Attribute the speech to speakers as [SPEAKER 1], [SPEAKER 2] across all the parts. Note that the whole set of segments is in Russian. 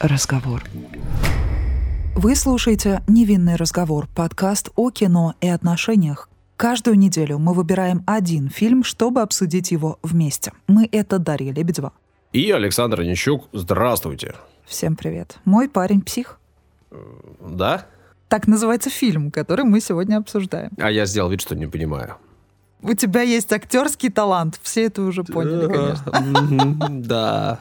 [SPEAKER 1] разговор. Вы слушаете «Невинный разговор» — подкаст о кино и отношениях. Каждую неделю мы выбираем один фильм, чтобы обсудить его вместе. Мы — это Дарья Лебедева.
[SPEAKER 2] И Александр Нищук. Здравствуйте.
[SPEAKER 1] Всем привет. Мой парень псих.
[SPEAKER 2] Да?
[SPEAKER 1] Так называется фильм, который мы сегодня обсуждаем.
[SPEAKER 2] А я сделал вид, что не понимаю.
[SPEAKER 1] У тебя есть актерский талант. Все это уже поняли, конечно.
[SPEAKER 2] Да.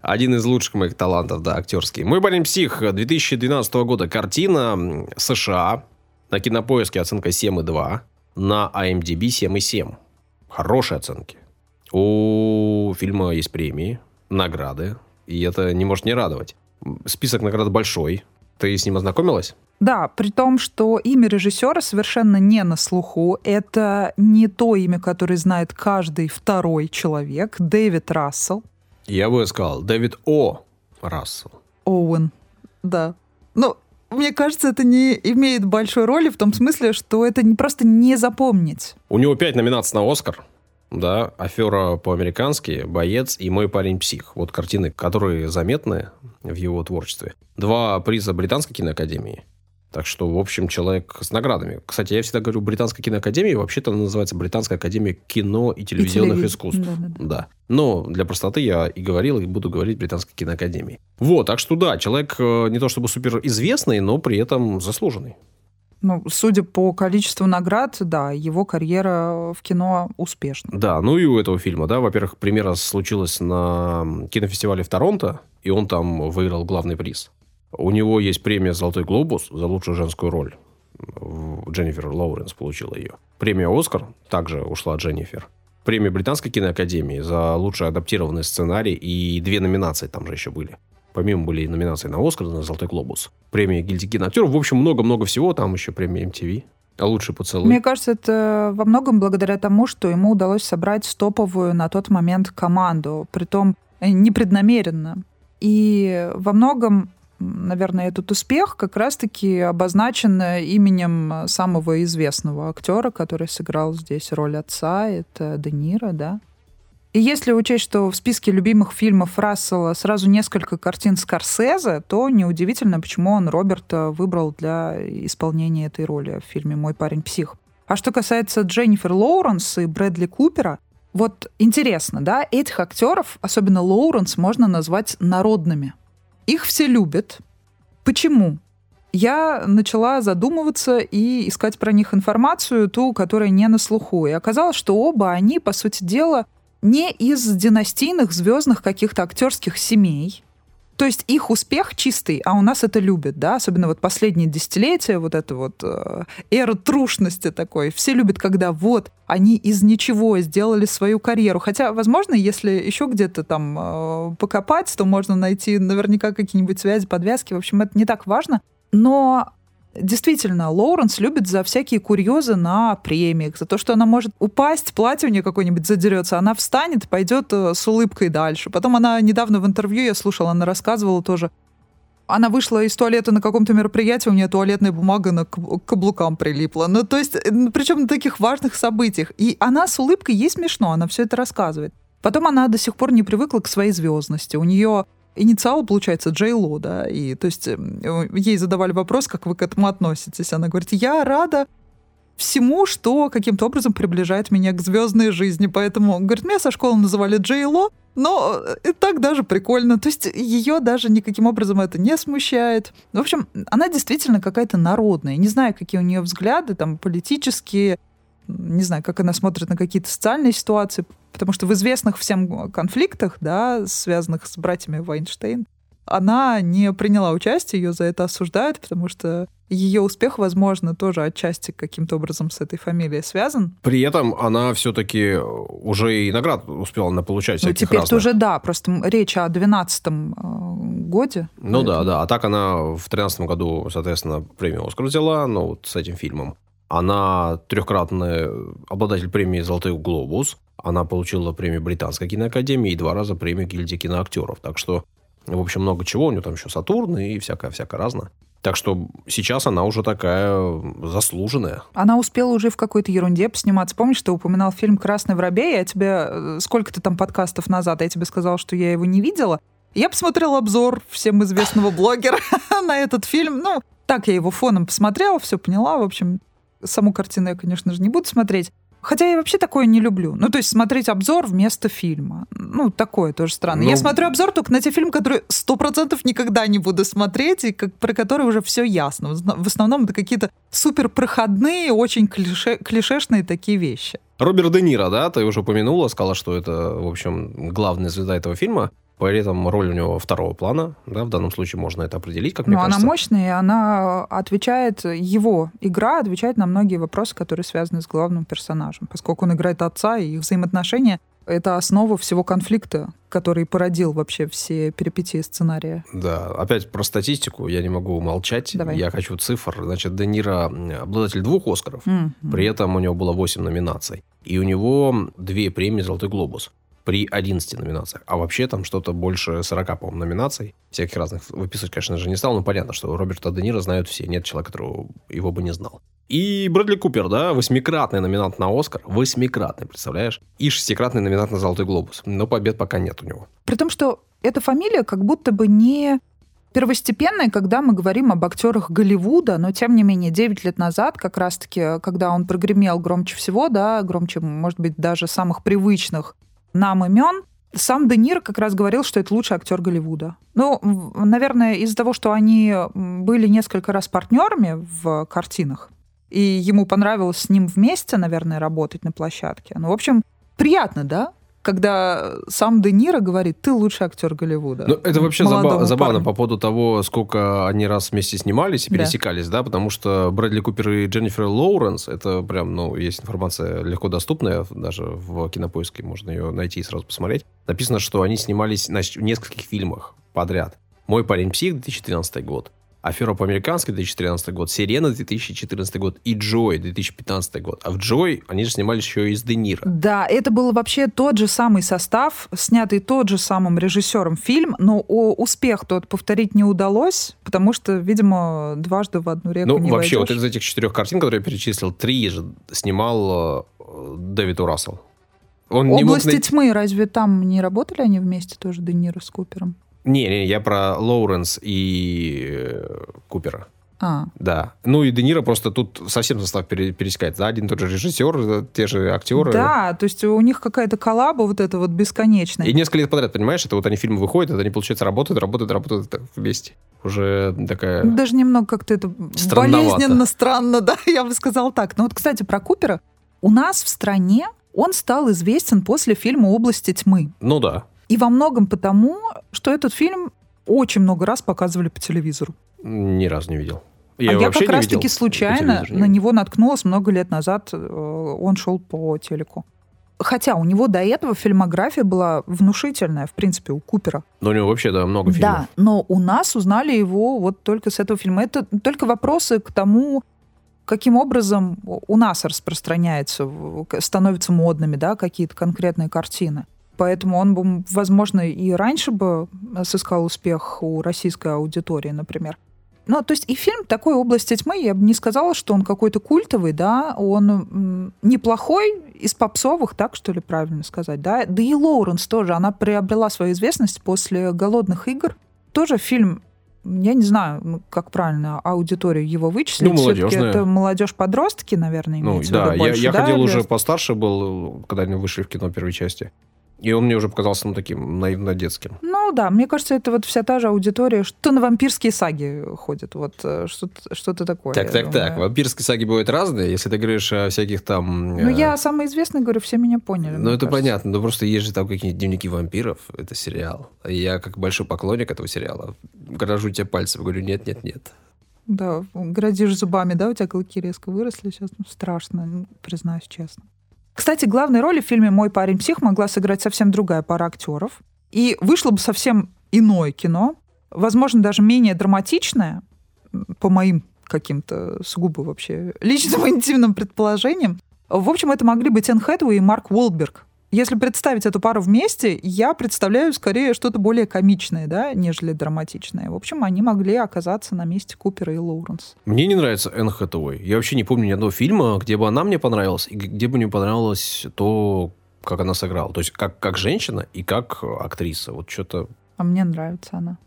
[SPEAKER 2] Один из лучших моих талантов, да, актерский. «Мой парень псих» 2012 года. Картина США. На кинопоиске оценка 7,2. На IMDb 7,7. Хорошие оценки. У фильма есть премии, награды. И это не может не радовать. Список наград большой. Ты с ним ознакомилась?
[SPEAKER 1] Да, при том, что имя режиссера совершенно не на слуху. Это не то имя, которое знает каждый второй человек. Дэвид Рассел.
[SPEAKER 2] Я бы сказал, Дэвид О. Рассел.
[SPEAKER 1] Оуэн, да. Ну, мне кажется, это не имеет большой роли в том смысле, что это не просто не запомнить.
[SPEAKER 2] У него пять номинаций на Оскар. Да, «Афера по-американски», «Боец» и «Мой парень-псих». Вот картины, которые заметны в его творчестве. Два приза Британской киноакадемии – так что, в общем, человек с наградами. Кстати, я всегда говорю Британская киноакадемия, вообще-то она называется Британская академия кино и телевизионных и телевиз... искусств. Да, да, да. да. Но для простоты я и говорил, и буду говорить Британской киноакадемии. Вот, так что да, человек э, не то чтобы супер известный, но при этом заслуженный.
[SPEAKER 1] Ну, судя по количеству наград, да, его карьера в кино успешна.
[SPEAKER 2] Да, ну и у этого фильма, да, во-первых, премьера случилась на кинофестивале в Торонто, и он там выиграл главный приз. У него есть премия «Золотой глобус» за лучшую женскую роль. Дженнифер Лоуренс получила ее. Премия «Оскар» также ушла Дженнифер. Премия Британской киноакадемии за лучший адаптированный сценарий и две номинации там же еще были. Помимо были номинации на «Оскар», на «Золотой глобус». Премия гильдии киноактеров. В общем, много-много всего. Там еще премия MTV. А лучший поцелуй.
[SPEAKER 1] Мне кажется, это во многом благодаря тому, что ему удалось собрать топовую на тот момент команду, притом непреднамеренно. И во многом наверное, этот успех как раз-таки обозначен именем самого известного актера, который сыграл здесь роль отца, это Де Ниро, да. И если учесть, что в списке любимых фильмов Рассела сразу несколько картин Скорсезе, то неудивительно, почему он Роберта выбрал для исполнения этой роли в фильме «Мой парень псих». А что касается Дженнифер Лоуренс и Брэдли Купера, вот интересно, да, этих актеров, особенно Лоуренс, можно назвать народными. Их все любят. Почему? Я начала задумываться и искать про них информацию, ту, которая не на слуху. И оказалось, что оба они, по сути дела, не из династийных звездных каких-то актерских семей, то есть их успех чистый, а у нас это любят, да, особенно вот последние десятилетия, вот это вот э, эра трушности такой. Все любят, когда вот они из ничего сделали свою карьеру. Хотя, возможно, если еще где-то там э, покопать, то можно найти наверняка какие-нибудь связи, подвязки. В общем, это не так важно. Но Действительно, Лоуренс любит за всякие курьезы на премиях, за то, что она может упасть, платье у нее какое-нибудь задерется, она встанет, пойдет э, с улыбкой дальше. Потом она недавно в интервью, я слушала, она рассказывала тоже, она вышла из туалета на каком-то мероприятии, у нее туалетная бумага на каблукам прилипла. Ну, то есть, причем на таких важных событиях. И она с улыбкой, ей смешно, она все это рассказывает. Потом она до сих пор не привыкла к своей звездности. У нее инициал, получается, Джей Ло, да, и то есть эм, ей задавали вопрос, как вы к этому относитесь. Она говорит, я рада всему, что каким-то образом приближает меня к звездной жизни. Поэтому, говорит, меня со школы называли Джей Ло, но и э, так даже прикольно. То есть ее даже никаким образом это не смущает. В общем, она действительно какая-то народная. Не знаю, какие у нее взгляды там политические, не знаю, как она смотрит на какие-то социальные ситуации, потому что в известных всем конфликтах, да, связанных с братьями Вайнштейн, она не приняла участие, ее за это осуждают, потому что ее успех, возможно, тоже отчасти каким-то образом с этой фамилией связан.
[SPEAKER 2] При этом она все-таки уже и наград успела на получать
[SPEAKER 1] Ну, теперь уже да, просто речь о 2012 э, годе.
[SPEAKER 2] Ну поэтому. да, да. А так она в 2013 году, соответственно, премию «Оскар» взяла, но вот с этим фильмом. Она трехкратный обладатель премии «Золотой глобус». Она получила премию Британской киноакадемии и два раза премию гильдии киноактеров. Так что, в общем, много чего. У нее там еще Сатурн и всякое-всякое разное. Так что сейчас она уже такая заслуженная.
[SPEAKER 1] Она успела уже в какой-то ерунде посниматься. Помнишь, ты упоминал фильм «Красный воробей»? Я тебе... Э, сколько ты там подкастов назад? Я тебе сказала, что я его не видела. Я посмотрела обзор всем известного блогера на этот фильм. Ну, так я его фоном посмотрела, все поняла. В общем, саму картину я, конечно же, не буду смотреть. Хотя я вообще такое не люблю. Ну, то есть смотреть обзор вместо фильма. Ну, такое тоже странно. Ну, я смотрю обзор только на те фильмы, которые сто процентов никогда не буду смотреть, и как, про которые уже все ясно. В основном это какие-то супер проходные, очень клише, клишешные такие вещи.
[SPEAKER 2] Роберт Де Ниро, да, ты уже упомянула, сказала, что это, в общем, главная звезда этого фильма. При этом роль у него второго плана, да, в данном случае можно это определить, как
[SPEAKER 1] Но
[SPEAKER 2] мне
[SPEAKER 1] она мощная, и она отвечает, его игра отвечает на многие вопросы, которые связаны с главным персонажем, поскольку он играет отца, и их взаимоотношения — это основа всего конфликта, который породил вообще все перипетии сценария.
[SPEAKER 2] Да, опять про статистику я не могу молчать.
[SPEAKER 1] Давай.
[SPEAKER 2] Я хочу цифр. Значит, Де Ниро обладатель двух Оскаров,
[SPEAKER 1] mm-hmm.
[SPEAKER 2] при этом у него было 8 номинаций. И у него две премии «Золотой глобус» при 11 номинациях. А вообще там что-то больше 40, по-моему, номинаций. Всяких разных выписывать, конечно же, не стал, но понятно, что Роберта Де Ниро знают все. Нет человека, которого его бы не знал. И Брэдли Купер, да, восьмикратный номинант на Оскар. Восьмикратный, представляешь? И шестикратный номинант на Золотой глобус. Но побед пока нет у него.
[SPEAKER 1] При том, что эта фамилия как будто бы не первостепенная, когда мы говорим об актерах Голливуда, но тем не менее 9 лет назад, как раз-таки, когда он прогремел громче всего, да, громче, может быть, даже самых привычных нам имен, сам Де Ниро как раз говорил, что это лучший актер Голливуда. Ну, наверное, из-за того, что они были несколько раз партнерами в картинах, и ему понравилось с ним вместе, наверное, работать на площадке. Ну, в общем, приятно, да? Когда сам Де Ниро говорит, ты лучший актер Голливуда.
[SPEAKER 2] Ну, это вообще заба- забавно по поводу того, сколько они раз вместе снимались и пересекались, да, да потому что Брэдли Купер и Дженнифер Лоуренс, это прям, ну, есть информация легко доступная, даже в кинопоиске можно ее найти и сразу посмотреть. Написано, что они снимались значит, в нескольких фильмах подряд. «Мой парень псих» 2013 год, Афера по-американски 2013 год, Сирена 2014 год и Джой 2015 год. А в Джой они же снимались еще и с Де Ниро.
[SPEAKER 1] Да, это был вообще тот же самый состав, снятый тот же самым режиссером фильм, но успех тот повторить не удалось, потому что, видимо, дважды в одну реку
[SPEAKER 2] ну,
[SPEAKER 1] не
[SPEAKER 2] вообще,
[SPEAKER 1] войдешь.
[SPEAKER 2] вот из этих четырех картин, которые я перечислил, три же снимал э, Дэвид Урассел.
[SPEAKER 1] Он «Области не мог... тьмы», разве там не работали они вместе тоже, Де Ниро с Купером?
[SPEAKER 2] Не, не, я про Лоуренс и э, Купера.
[SPEAKER 1] А.
[SPEAKER 2] Да. Ну и Де Ниро просто тут совсем состав пересекается. Да? Один тот же режиссер, те же актеры.
[SPEAKER 1] Да, то есть у них какая-то коллаба вот эта вот бесконечная.
[SPEAKER 2] И несколько лет подряд, понимаешь, это вот они фильмы выходят, это они, получается, работают, работают, работают вместе. Уже такая...
[SPEAKER 1] Даже немного как-то это болезненно, странно, да, я бы сказала так. Но вот, кстати, про Купера. У нас в стране он стал известен после фильма «Области тьмы».
[SPEAKER 2] Ну да.
[SPEAKER 1] И во многом потому, что этот фильм очень много раз показывали по телевизору.
[SPEAKER 2] Ни разу не видел.
[SPEAKER 1] Я а я как раз-таки случайно на него наткнулась много лет назад. Э, он шел по телеку. Хотя у него до этого фильмография была внушительная, в принципе, у Купера.
[SPEAKER 2] Но у него вообще, да, много фильмов.
[SPEAKER 1] Да, но у нас узнали его вот только с этого фильма. Это только вопросы к тому, каким образом у нас распространяется, становятся модными, да, какие-то конкретные картины. Поэтому он бы, возможно, и раньше бы сыскал успех у российской аудитории, например. Ну, то есть и фильм такой области тьмы, я бы не сказала, что он какой-то культовый, да, он неплохой, из попсовых, так что ли правильно сказать, да. Да и Лоуренс тоже, она приобрела свою известность после «Голодных игр». Тоже фильм я не знаю, ну, как правильно аудиторию его вычислить.
[SPEAKER 2] Ну, молодежная.
[SPEAKER 1] это молодежь-подростки, наверное,
[SPEAKER 2] ну,
[SPEAKER 1] имеется
[SPEAKER 2] да,
[SPEAKER 1] в виду больше,
[SPEAKER 2] я, я
[SPEAKER 1] да,
[SPEAKER 2] ходил
[SPEAKER 1] или...
[SPEAKER 2] уже постарше был, когда они вышли в кино первой части. И он мне уже показался ну, таким наивно-детским.
[SPEAKER 1] Ну да, мне кажется, это вот вся та же аудитория, что на вампирские саги ходит, вот э, что-то, что-то такое.
[SPEAKER 2] Так, так, так, вампирские саги бывают разные, если ты говоришь о всяких там...
[SPEAKER 1] Ну я самый известный говорю, все меня поняли.
[SPEAKER 2] Ну это кажется. понятно, но просто есть же там какие-нибудь дневники вампиров, это сериал. Я как большой поклонник этого сериала грожу тебе пальцем, говорю, нет, нет, нет.
[SPEAKER 1] Да, грозишь зубами, да, у тебя клыки резко выросли, сейчас ну, страшно, признаюсь честно. Кстати, главной роли в фильме «Мой парень псих» могла сыграть совсем другая пара актеров. И вышло бы совсем иное кино, возможно, даже менее драматичное, по моим каким-то сугубо вообще личным интимным предположениям. В общем, это могли быть Энн Хэтуэй и Марк Уолберг. Если представить эту пару вместе, я представляю скорее что-то более комичное, да, нежели драматичное. В общем, они могли оказаться на месте Купера и Лоуренс.
[SPEAKER 2] Мне не нравится Энн Хэтэуэй. Я вообще не помню ни одного фильма, где бы она мне понравилась, и где бы мне понравилось то, как она сыграла. То есть как, как женщина и как актриса. Вот что-то
[SPEAKER 1] А мне нравится она.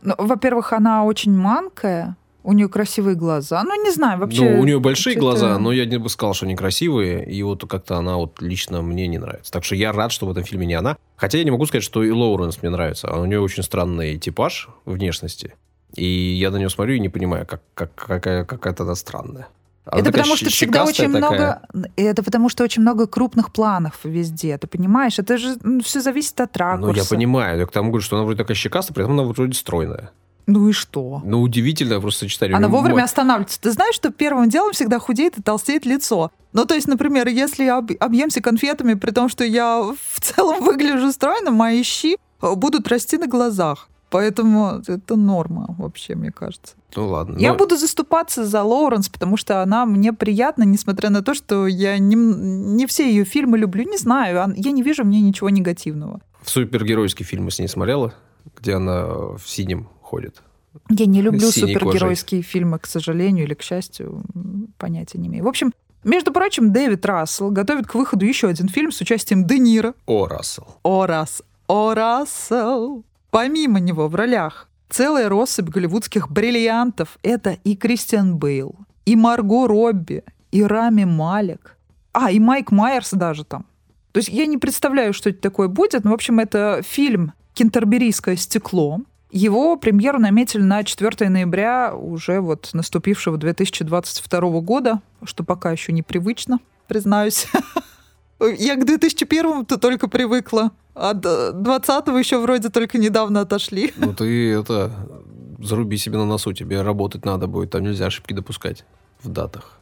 [SPEAKER 1] Ну, во-первых, она очень манкая, у нее красивые глаза. Ну, не знаю, вообще...
[SPEAKER 2] Ну, у нее большие глаза, но я не бы сказал, что они красивые. И вот как-то она вот лично мне не нравится. Так что я рад, что в этом фильме не она. Хотя я не могу сказать, что и Лоуренс мне нравится. А у нее очень странный типаж внешности. И я на нее смотрю и не понимаю, как, как, какая, какая-то она странная.
[SPEAKER 1] Она это потому что всегда очень такая... много. Это потому что очень много крупных планов везде. Ты понимаешь? Это же ну, все зависит от ракурса.
[SPEAKER 2] Ну, я понимаю. Я к тому говорю, что она вроде такая щекастая, при этом она вроде стройная.
[SPEAKER 1] Ну и что?
[SPEAKER 2] Ну, удивительное просто сочетание.
[SPEAKER 1] Она вовремя останавливается. Ты знаешь, что первым делом всегда худеет и толстеет лицо. Ну, то есть, например, если я объемся конфетами, при том, что я в целом выгляжу стройно, мои щи будут расти на глазах. Поэтому это норма вообще, мне кажется.
[SPEAKER 2] Ну ладно.
[SPEAKER 1] Я но... буду заступаться за Лоуренс, потому что она мне приятна, несмотря на то, что я не, не все ее фильмы люблю. Не знаю, я не вижу в ней ничего негативного.
[SPEAKER 2] В супергеройские фильмы с ней смотрела, где она в синем ходит?
[SPEAKER 1] Я не люблю супергеройские кожей. фильмы, к сожалению или к счастью, понятия не имею. В общем, между прочим, Дэвид Рассел готовит к выходу еще один фильм с участием Де Ниро.
[SPEAKER 2] О, Рассел.
[SPEAKER 1] О, Рассел. О, Рассел. Помимо него в ролях целая россыпь голливудских бриллиантов. Это и Кристиан Бейл, и Марго Робби, и Рами Малик. А, и Майк Майерс даже там. То есть я не представляю, что это такое будет. Но, в общем, это фильм «Кентерберийское стекло». Его премьеру наметили на 4 ноября уже вот наступившего 2022 года, что пока еще непривычно, признаюсь. Я к 2001-то только привыкла. А до 20-го еще вроде только недавно отошли.
[SPEAKER 2] Ну ты это... Заруби себе на носу, тебе работать надо будет, там нельзя ошибки допускать в датах.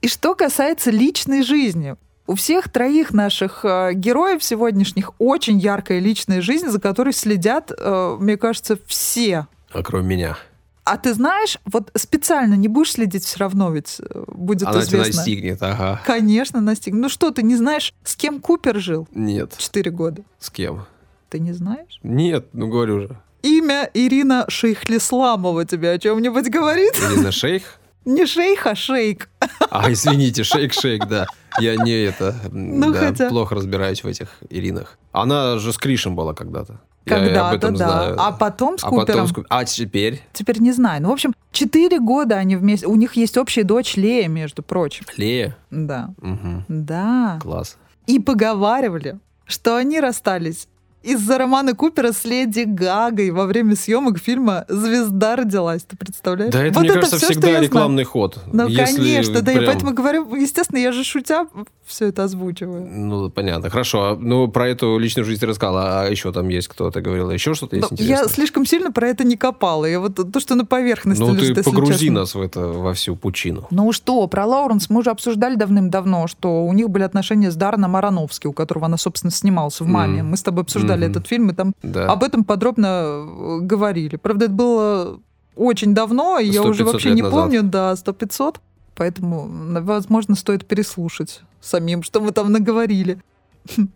[SPEAKER 1] И что касается личной жизни. У всех троих наших э, героев сегодняшних очень яркая личная жизнь, за которой следят, э, мне кажется, все.
[SPEAKER 2] А кроме меня.
[SPEAKER 1] А ты знаешь, вот специально не будешь следить все равно, ведь э, будет Она известно. Она
[SPEAKER 2] настигнет, ага.
[SPEAKER 1] Конечно, настигнет. Ну что, ты не знаешь, с кем Купер жил?
[SPEAKER 2] Нет.
[SPEAKER 1] Четыре года.
[SPEAKER 2] С кем?
[SPEAKER 1] Ты не знаешь?
[SPEAKER 2] Нет, ну говорю же.
[SPEAKER 1] Имя Ирина Шейхлисламова тебе о чем-нибудь говорит?
[SPEAKER 2] Ирина Шейх?
[SPEAKER 1] Не шейх, а шейк.
[SPEAKER 2] А, извините, шейк-шейк, да. Я не это, ну, да, хотя... плохо разбираюсь в этих Иринах. Она же с Кришем была когда-то.
[SPEAKER 1] Когда-то, да. Знаю. А потом с а Купером. Потом с...
[SPEAKER 2] А теперь?
[SPEAKER 1] Теперь не знаю. Ну, в общем, четыре года они вместе. У них есть общая дочь Лея, между прочим.
[SPEAKER 2] Лея?
[SPEAKER 1] Да.
[SPEAKER 2] Угу.
[SPEAKER 1] Да.
[SPEAKER 2] Класс.
[SPEAKER 1] И поговаривали, что они расстались из-за романа Купера с Леди Гагой во время съемок фильма «Звезда родилась». Ты представляешь?
[SPEAKER 2] Да, это, вот мне это кажется, все, всегда рекламный ход.
[SPEAKER 1] Ну, конечно, да, прям... я поэтому говорю, естественно, я же шутя все это озвучиваю.
[SPEAKER 2] Ну, понятно, хорошо. Ну, про эту личную жизнь ты рассказала, а еще там есть кто-то говорил, еще что-то есть
[SPEAKER 1] интересное? Я слишком сильно про это не копала. Я вот то, что на поверхности
[SPEAKER 2] Ну,
[SPEAKER 1] лежит,
[SPEAKER 2] ты погрузи честно. нас в это, во всю пучину.
[SPEAKER 1] Ну что, про Лауренс мы уже обсуждали давным-давно, что у них были отношения с Дарреном Ароновски, у которого она, собственно, снималась в «Маме». Mm. Мы с тобой обсуждали mm-hmm. этот фильм, и там да. об этом подробно э, говорили. Правда, это было очень давно, и я уже вообще не назад. помню, да, сто пятьсот. Поэтому, возможно, стоит переслушать самим, что мы там наговорили.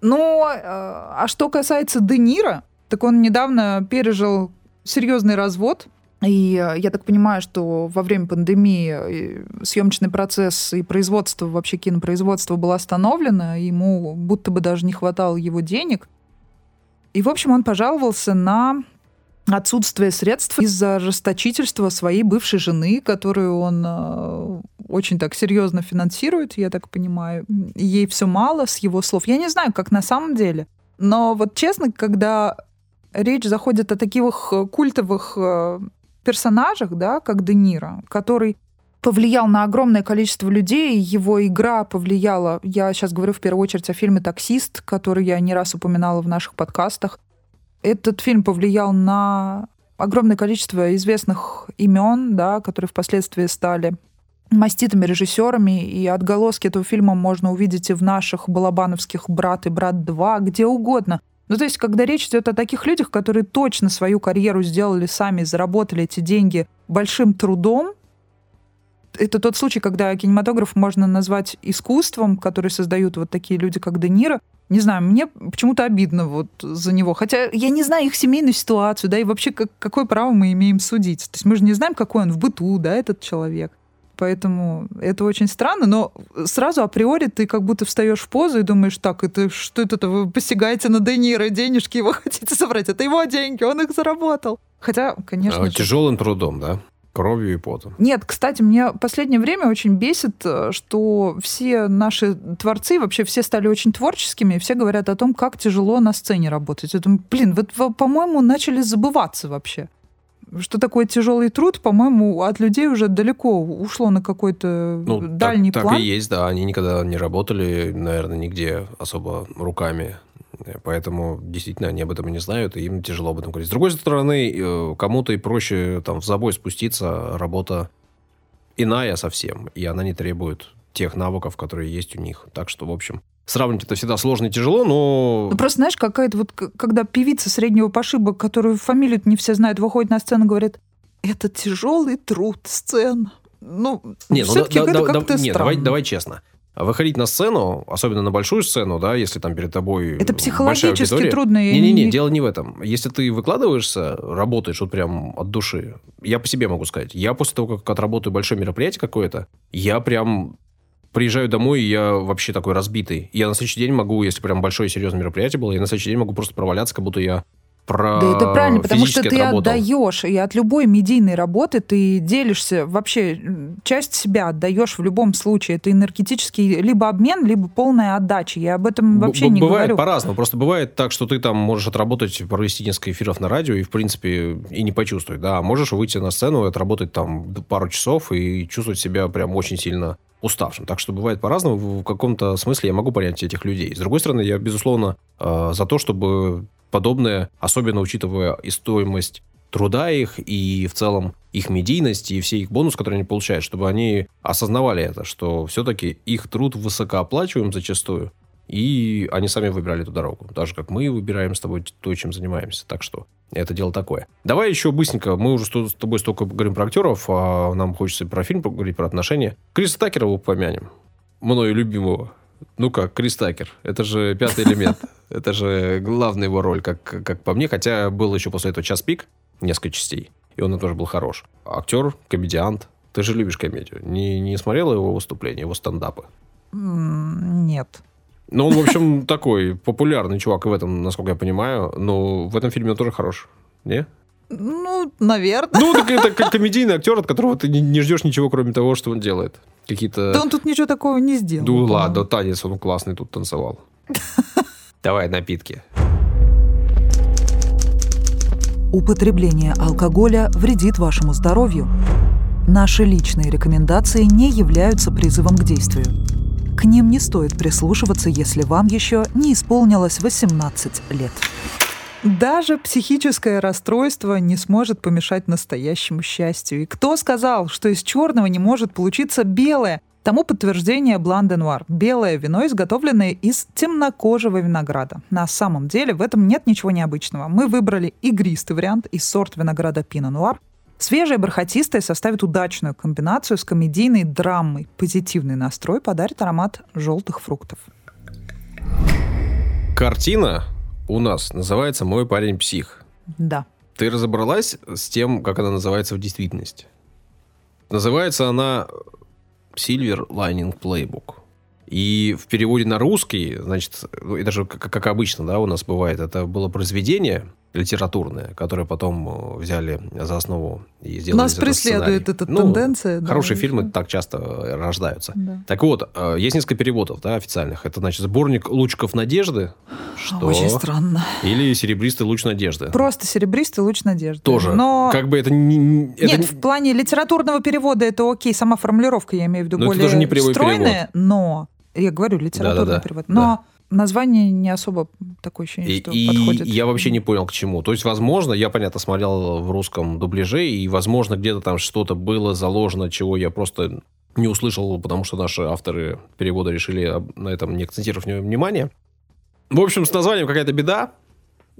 [SPEAKER 1] Ну, а что касается Де Ниро, так он недавно пережил серьезный развод. И э, я так понимаю, что во время пандемии э, съемочный процесс и производство, вообще кинопроизводство было остановлено, ему будто бы даже не хватало его денег. И, в общем, он пожаловался на отсутствие средств из-за расточительства своей бывшей жены, которую он э, очень так серьезно финансирует, я так понимаю. Ей все мало, с его слов. Я не знаю, как на самом деле. Но вот честно, когда речь заходит о таких культовых э, персонажах, да, как Де Ниро, который повлиял на огромное количество людей, его игра повлияла, я сейчас говорю в первую очередь о фильме «Таксист», который я не раз упоминала в наших подкастах, этот фильм повлиял на огромное количество известных имен, да, которые впоследствии стали маститыми режиссерами, и отголоски этого фильма можно увидеть и в наших балабановских «Брат» и «Брат 2», где угодно. Ну, то есть, когда речь идет о таких людях, которые точно свою карьеру сделали сами, заработали эти деньги большим трудом, это тот случай, когда кинематограф можно назвать искусством, который создают вот такие люди, как Де Ниро, не знаю, мне почему-то обидно вот за него. Хотя я не знаю их семейную ситуацию, да, и вообще как, какое право мы имеем судить. То есть мы же не знаем, какой он в быту, да, этот человек. поэтому это очень странно, но сразу априори ты как будто встаешь в позу и думаешь, так, это что это, вы посягаете на Де Ниро, денежки его хотите собрать, это его деньги, он их заработал. Хотя, конечно
[SPEAKER 2] а, же... Тяжелым трудом, да? Кровью и потом.
[SPEAKER 1] Нет, кстати, мне последнее время очень бесит, э, что все наши творцы, вообще все стали очень творческими, и все говорят о том, как тяжело на сцене работать. Я думаю, блин, вот, по-моему, начали забываться вообще. Что такое тяжелый труд, по-моему, от людей уже далеко ушло на какой-то ну, дальний
[SPEAKER 2] так,
[SPEAKER 1] план.
[SPEAKER 2] Так и есть, да. Они никогда не работали, наверное, нигде особо руками. Поэтому действительно они об этом и не знают, и им тяжело об этом говорить. С другой стороны, э, кому-то и проще там в забой спуститься, работа иная совсем, и она не требует тех навыков, которые есть у них. Так что, в общем, сравнить это всегда сложно и тяжело, но...
[SPEAKER 1] Ну, просто знаешь, какая-то вот, когда певица среднего пошиба, которую фамилию не все знают, выходит на сцену и говорит, это тяжелый труд сцен. Ну,
[SPEAKER 2] ну все-таки ну, да, это да, как-то да, Нет, давай, давай честно. А выходить на сцену, особенно на большую сцену, да, если там перед тобой
[SPEAKER 1] Это психологически трудно.
[SPEAKER 2] Не-не-не, дело не в этом. Если ты выкладываешься, работаешь вот прям от души, я по себе могу сказать, я после того, как отработаю большое мероприятие какое-то, я прям приезжаю домой, и я вообще такой разбитый. Я на следующий день могу, если прям большое серьезное мероприятие было, я на следующий день могу просто проваляться, как будто я про
[SPEAKER 1] Да это правильно, потому что ты отработал. отдаешь, и от любой медийной работы ты делишься, вообще часть себя отдаешь в любом случае. Это энергетический либо обмен, либо полная отдача. Я об этом вообще Б- не
[SPEAKER 2] бывает
[SPEAKER 1] говорю.
[SPEAKER 2] Бывает по-разному. Просто бывает так, что ты там можешь отработать, провести несколько эфиров на радио и, в принципе, и не почувствовать. Да, можешь выйти на сцену и отработать там пару часов и чувствовать себя прям очень сильно уставшим. Так что бывает по-разному. В каком-то смысле я могу понять этих людей. С другой стороны, я, безусловно, э, за то, чтобы подобное, особенно учитывая и стоимость труда их, и в целом их медийность, и все их бонусы, которые они получают, чтобы они осознавали это, что все-таки их труд высокооплачиваем зачастую, и они сами выбирали эту дорогу. Так же, как мы выбираем с тобой то, чем занимаемся. Так что это дело такое. Давай еще быстренько. Мы уже с тобой столько говорим про актеров, а нам хочется про фильм поговорить, про отношения. Криса Такера упомянем. Мною любимого. Ну как, Крис Такер. Это же пятый элемент. Это же главная его роль, как, как по мне. Хотя был еще после этого час пик, несколько частей. И он тоже был хорош. Актер, комедиант. Ты же любишь комедию. Не, не смотрела его выступления, его стендапы?
[SPEAKER 1] Нет.
[SPEAKER 2] Ну, он, в общем, такой популярный чувак в этом, насколько я понимаю. Но в этом фильме он тоже хорош. Не?
[SPEAKER 1] Ну, наверное.
[SPEAKER 2] Ну, так это комедийный актер, от которого ты не, не ждешь ничего, кроме того, что он делает. Какие-то...
[SPEAKER 1] Да он тут ничего такого не сделал.
[SPEAKER 2] Ну, ладно, танец он классный тут танцевал. Давай напитки.
[SPEAKER 3] Употребление алкоголя вредит вашему здоровью. Наши личные рекомендации не являются призывом к действию. К ним не стоит прислушиваться, если вам еще не исполнилось 18 лет.
[SPEAKER 1] Даже психическое расстройство не сможет помешать настоящему счастью. И кто сказал, что из черного не может получиться белое? Тому подтверждение Блан де Нуар. Белое вино, изготовленное из темнокожего винограда. На самом деле в этом нет ничего необычного. Мы выбрали игристый вариант из сорт винограда Пино Нуар. Свежее бархатистое составит удачную комбинацию с комедийной драмой. Позитивный настрой подарит аромат желтых фруктов.
[SPEAKER 2] Картина у нас называется «Мой парень псих».
[SPEAKER 1] Да.
[SPEAKER 2] Ты разобралась с тем, как она называется в действительности? Называется она Silver Lining Playbook. И в переводе на русский, значит, ну, и даже как, как обычно, да, у нас бывает, это было произведение, литературное, которое потом э, взяли за основу и сделали
[SPEAKER 1] Нас преследует эта ну, тенденция.
[SPEAKER 2] Да, хорошие фильмы так часто э, рождаются. Да. Так вот, э, есть несколько переводов да, официальных. Это, значит, сборник лучиков надежды. Что?
[SPEAKER 1] Очень странно.
[SPEAKER 2] Или серебристый луч надежды.
[SPEAKER 1] Просто серебристый луч надежды.
[SPEAKER 2] Тоже. Но... Как бы это не...
[SPEAKER 1] Это... Нет, в плане литературного перевода это окей, сама формулировка, я имею в виду, но более это тоже не стройная, перевод. но... Я говорю, литературный да, да, да. перевод. Но да название не особо такое ощущение, что и, подходит.
[SPEAKER 2] И я вообще не понял, к чему. То есть, возможно, я, понятно, смотрел в русском дубляже, и, возможно, где-то там что-то было заложено, чего я просто не услышал, потому что наши авторы перевода решили на этом не акцентировать внимание. В общем, с названием какая-то беда,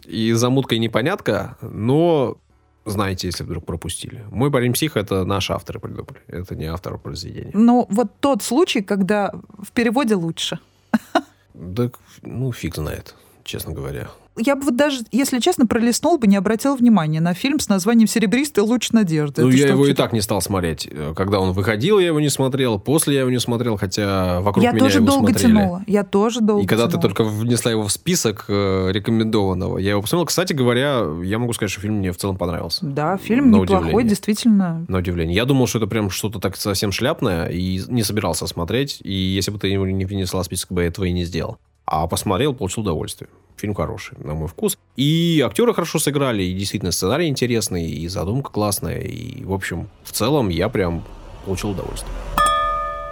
[SPEAKER 2] и замутка и непонятка, но знаете, если вдруг пропустили. «Мой парень псих» — это наши авторы придумали. Это не автор произведения.
[SPEAKER 1] Ну, вот тот случай, когда в переводе лучше.
[SPEAKER 2] Да, ну, фиг знает, честно говоря.
[SPEAKER 1] Я бы вот даже, если честно, пролистнул бы, не обратил внимания на фильм с названием «Серебристый луч надежды».
[SPEAKER 2] Ну,
[SPEAKER 1] Это
[SPEAKER 2] я
[SPEAKER 1] что,
[SPEAKER 2] его и так не стал смотреть. Когда он выходил, я его не смотрел. После я его не смотрел, хотя вокруг
[SPEAKER 1] Я
[SPEAKER 2] меня
[SPEAKER 1] тоже
[SPEAKER 2] его
[SPEAKER 1] долго
[SPEAKER 2] смотрели.
[SPEAKER 1] тянула. Я тоже долго
[SPEAKER 2] И когда ты
[SPEAKER 1] тянула.
[SPEAKER 2] только внесла его в список э, рекомендованного, я его посмотрел. Кстати говоря, я могу сказать, что фильм мне в целом понравился.
[SPEAKER 1] Да, фильм
[SPEAKER 2] На
[SPEAKER 1] неплохой,
[SPEAKER 2] удивление.
[SPEAKER 1] действительно.
[SPEAKER 2] На удивление. Я думал, что это прям что-то так совсем шляпное, и не собирался смотреть. И если бы ты его не внесла в список, бы я этого и не сделал. А посмотрел, получил удовольствие. Фильм хороший, на мой вкус. И актеры хорошо сыграли, и действительно сценарий интересный, и задумка классная. И, в общем, в целом я прям получил удовольствие.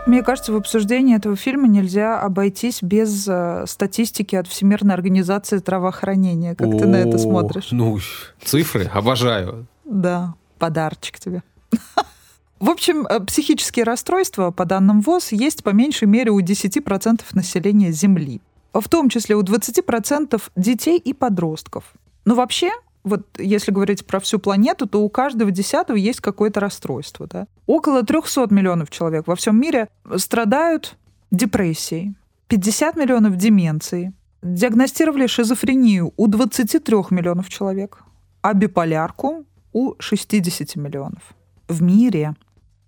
[SPEAKER 1] Мне кажется, в обсуждении этого фильма нельзя обойтись без э, статистики от Всемирной организации здравоохранения. Как ты на это
[SPEAKER 2] О,
[SPEAKER 1] смотришь?
[SPEAKER 2] Ну, цифры обожаю.
[SPEAKER 1] Да, подарочек тебе. В общем, э, психические расстройства, по данным ВОЗ, есть по меньшей мере у 10% населения Земли. В том числе у 20% детей и подростков. Но вообще, вот если говорить про всю планету, то у каждого десятого есть какое-то расстройство. Да? Около 300 миллионов человек во всем мире страдают депрессией, 50 миллионов деменцией. Диагностировали шизофрению у 23 миллионов человек, а биполярку у 60 миллионов в мире.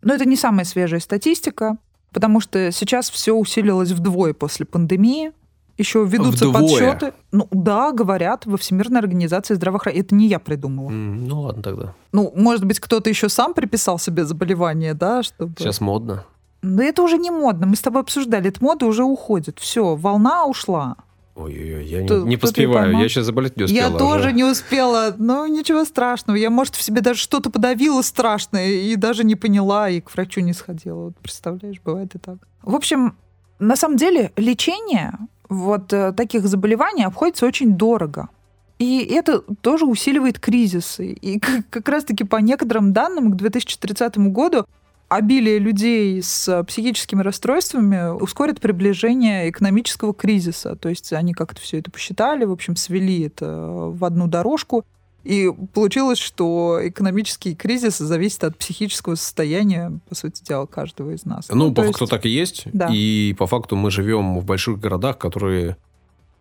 [SPEAKER 1] Но это не самая свежая статистика, потому что сейчас все усилилось вдвое после пандемии. Еще ведутся
[SPEAKER 2] Вдвое?
[SPEAKER 1] подсчеты. Ну да, говорят, во Всемирной организации здравоохранения. Это не я придумала.
[SPEAKER 2] М, Ну, ладно тогда.
[SPEAKER 1] Ну, может быть, кто-то еще сам приписал себе заболевание, да, чтобы...
[SPEAKER 2] Сейчас модно.
[SPEAKER 1] Да это уже не модно. Мы с тобой обсуждали. Эта мода уже уходит. Все, волна ушла.
[SPEAKER 2] Ой-ой-ой, я не,
[SPEAKER 1] Кто-
[SPEAKER 2] не поспеваю. Я сейчас заболеть не успела.
[SPEAKER 1] я тоже
[SPEAKER 2] уже.
[SPEAKER 1] не успела. Ну, ничего страшного. Я, может, в себе даже что-то подавила страшное и даже не поняла, и к врачу не сходила. Вот представляешь, бывает и так. В общем, на самом деле лечение вот э, таких заболеваний обходится очень дорого. И это тоже усиливает кризисы. И как раз-таки по некоторым данным к 2030 году обилие людей с психическими расстройствами ускорит приближение экономического кризиса. То есть они как-то все это посчитали, в общем, свели это в одну дорожку. И получилось, что экономический кризис зависит от психического состояния, по сути дела, каждого из нас.
[SPEAKER 2] Ну,
[SPEAKER 1] то
[SPEAKER 2] по
[SPEAKER 1] есть-
[SPEAKER 2] факту так и есть.
[SPEAKER 1] Да.
[SPEAKER 2] И по факту мы живем в больших городах, которые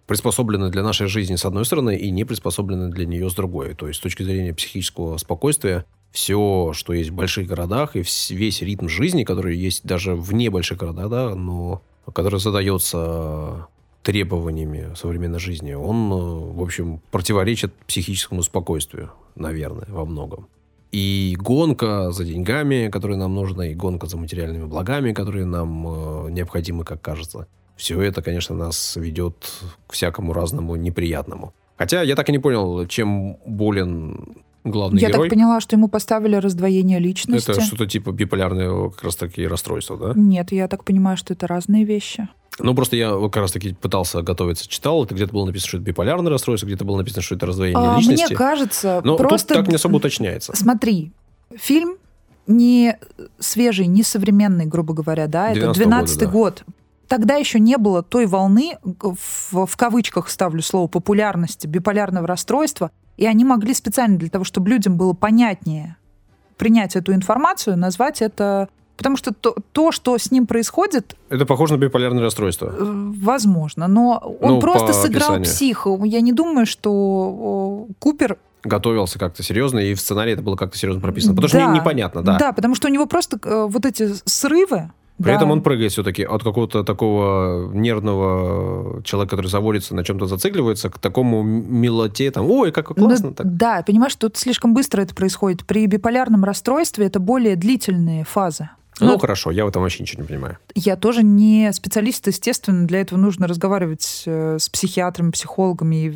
[SPEAKER 2] приспособлены для нашей жизни с одной стороны и не приспособлены для нее с другой. То есть с точки зрения психического спокойствия все, что есть в больших городах, и весь ритм жизни, который есть даже в небольших городах, да, но который задается требованиями современной жизни, он, э, в общем, противоречит психическому спокойствию, наверное, во многом. И гонка за деньгами, которые нам нужны, и гонка за материальными благами, которые нам э, необходимы, как кажется. Все это, конечно, нас ведет к всякому разному неприятному. Хотя я так и не понял, чем болен главный
[SPEAKER 1] Я
[SPEAKER 2] герой.
[SPEAKER 1] так поняла, что ему поставили раздвоение личности.
[SPEAKER 2] Это что-то типа биполярное как раз таки расстройство, да?
[SPEAKER 1] Нет, я так понимаю, что это разные вещи.
[SPEAKER 2] Ну, просто я как раз таки пытался готовиться, читал, это где-то было написано, что это биполярное расстройство, где-то было написано, что это раздвоение
[SPEAKER 1] А,
[SPEAKER 2] личности.
[SPEAKER 1] мне кажется,
[SPEAKER 2] Но
[SPEAKER 1] просто...
[SPEAKER 2] тут так не особо уточняется.
[SPEAKER 1] Смотри, фильм не свежий, не современный, грубо говоря, да, это
[SPEAKER 2] 12-го
[SPEAKER 1] 12
[SPEAKER 2] года, да.
[SPEAKER 1] год. Тогда еще не было той волны, в, в кавычках ставлю слово, популярности биполярного расстройства, и они могли специально для того, чтобы людям было понятнее принять эту информацию, назвать это... Потому что то, то что с ним происходит,
[SPEAKER 2] Это похоже на биполярное расстройство.
[SPEAKER 1] э, возможно, но он
[SPEAKER 2] Ну,
[SPEAKER 1] просто сыграл
[SPEAKER 2] описанию.
[SPEAKER 1] психа. Я не думаю, что Купер
[SPEAKER 2] Готовился как-то серьезно, и в сценарии это было как-то серьезно прописано. Потому что
[SPEAKER 1] Да.
[SPEAKER 2] не- непонятно, да.
[SPEAKER 1] Да, потому что у него просто э, вот эти срывы.
[SPEAKER 2] При
[SPEAKER 1] да.
[SPEAKER 2] этом он прыгает все-таки от какого-то такого нервного человека, который заводится, на чем-то зацикливается, к такому милоте, там, ой, как
[SPEAKER 1] Ну,
[SPEAKER 2] классно. так.
[SPEAKER 1] Да, понимаешь, тут слишком быстро это происходит. При биполярном расстройстве это более длительные фазы.
[SPEAKER 2] Ну,
[SPEAKER 1] Ну,
[SPEAKER 2] хорошо, я в этом вообще ничего не понимаю.
[SPEAKER 1] Я тоже не специалист, естественно, для этого нужно разговаривать э, с психиатрами, психологами и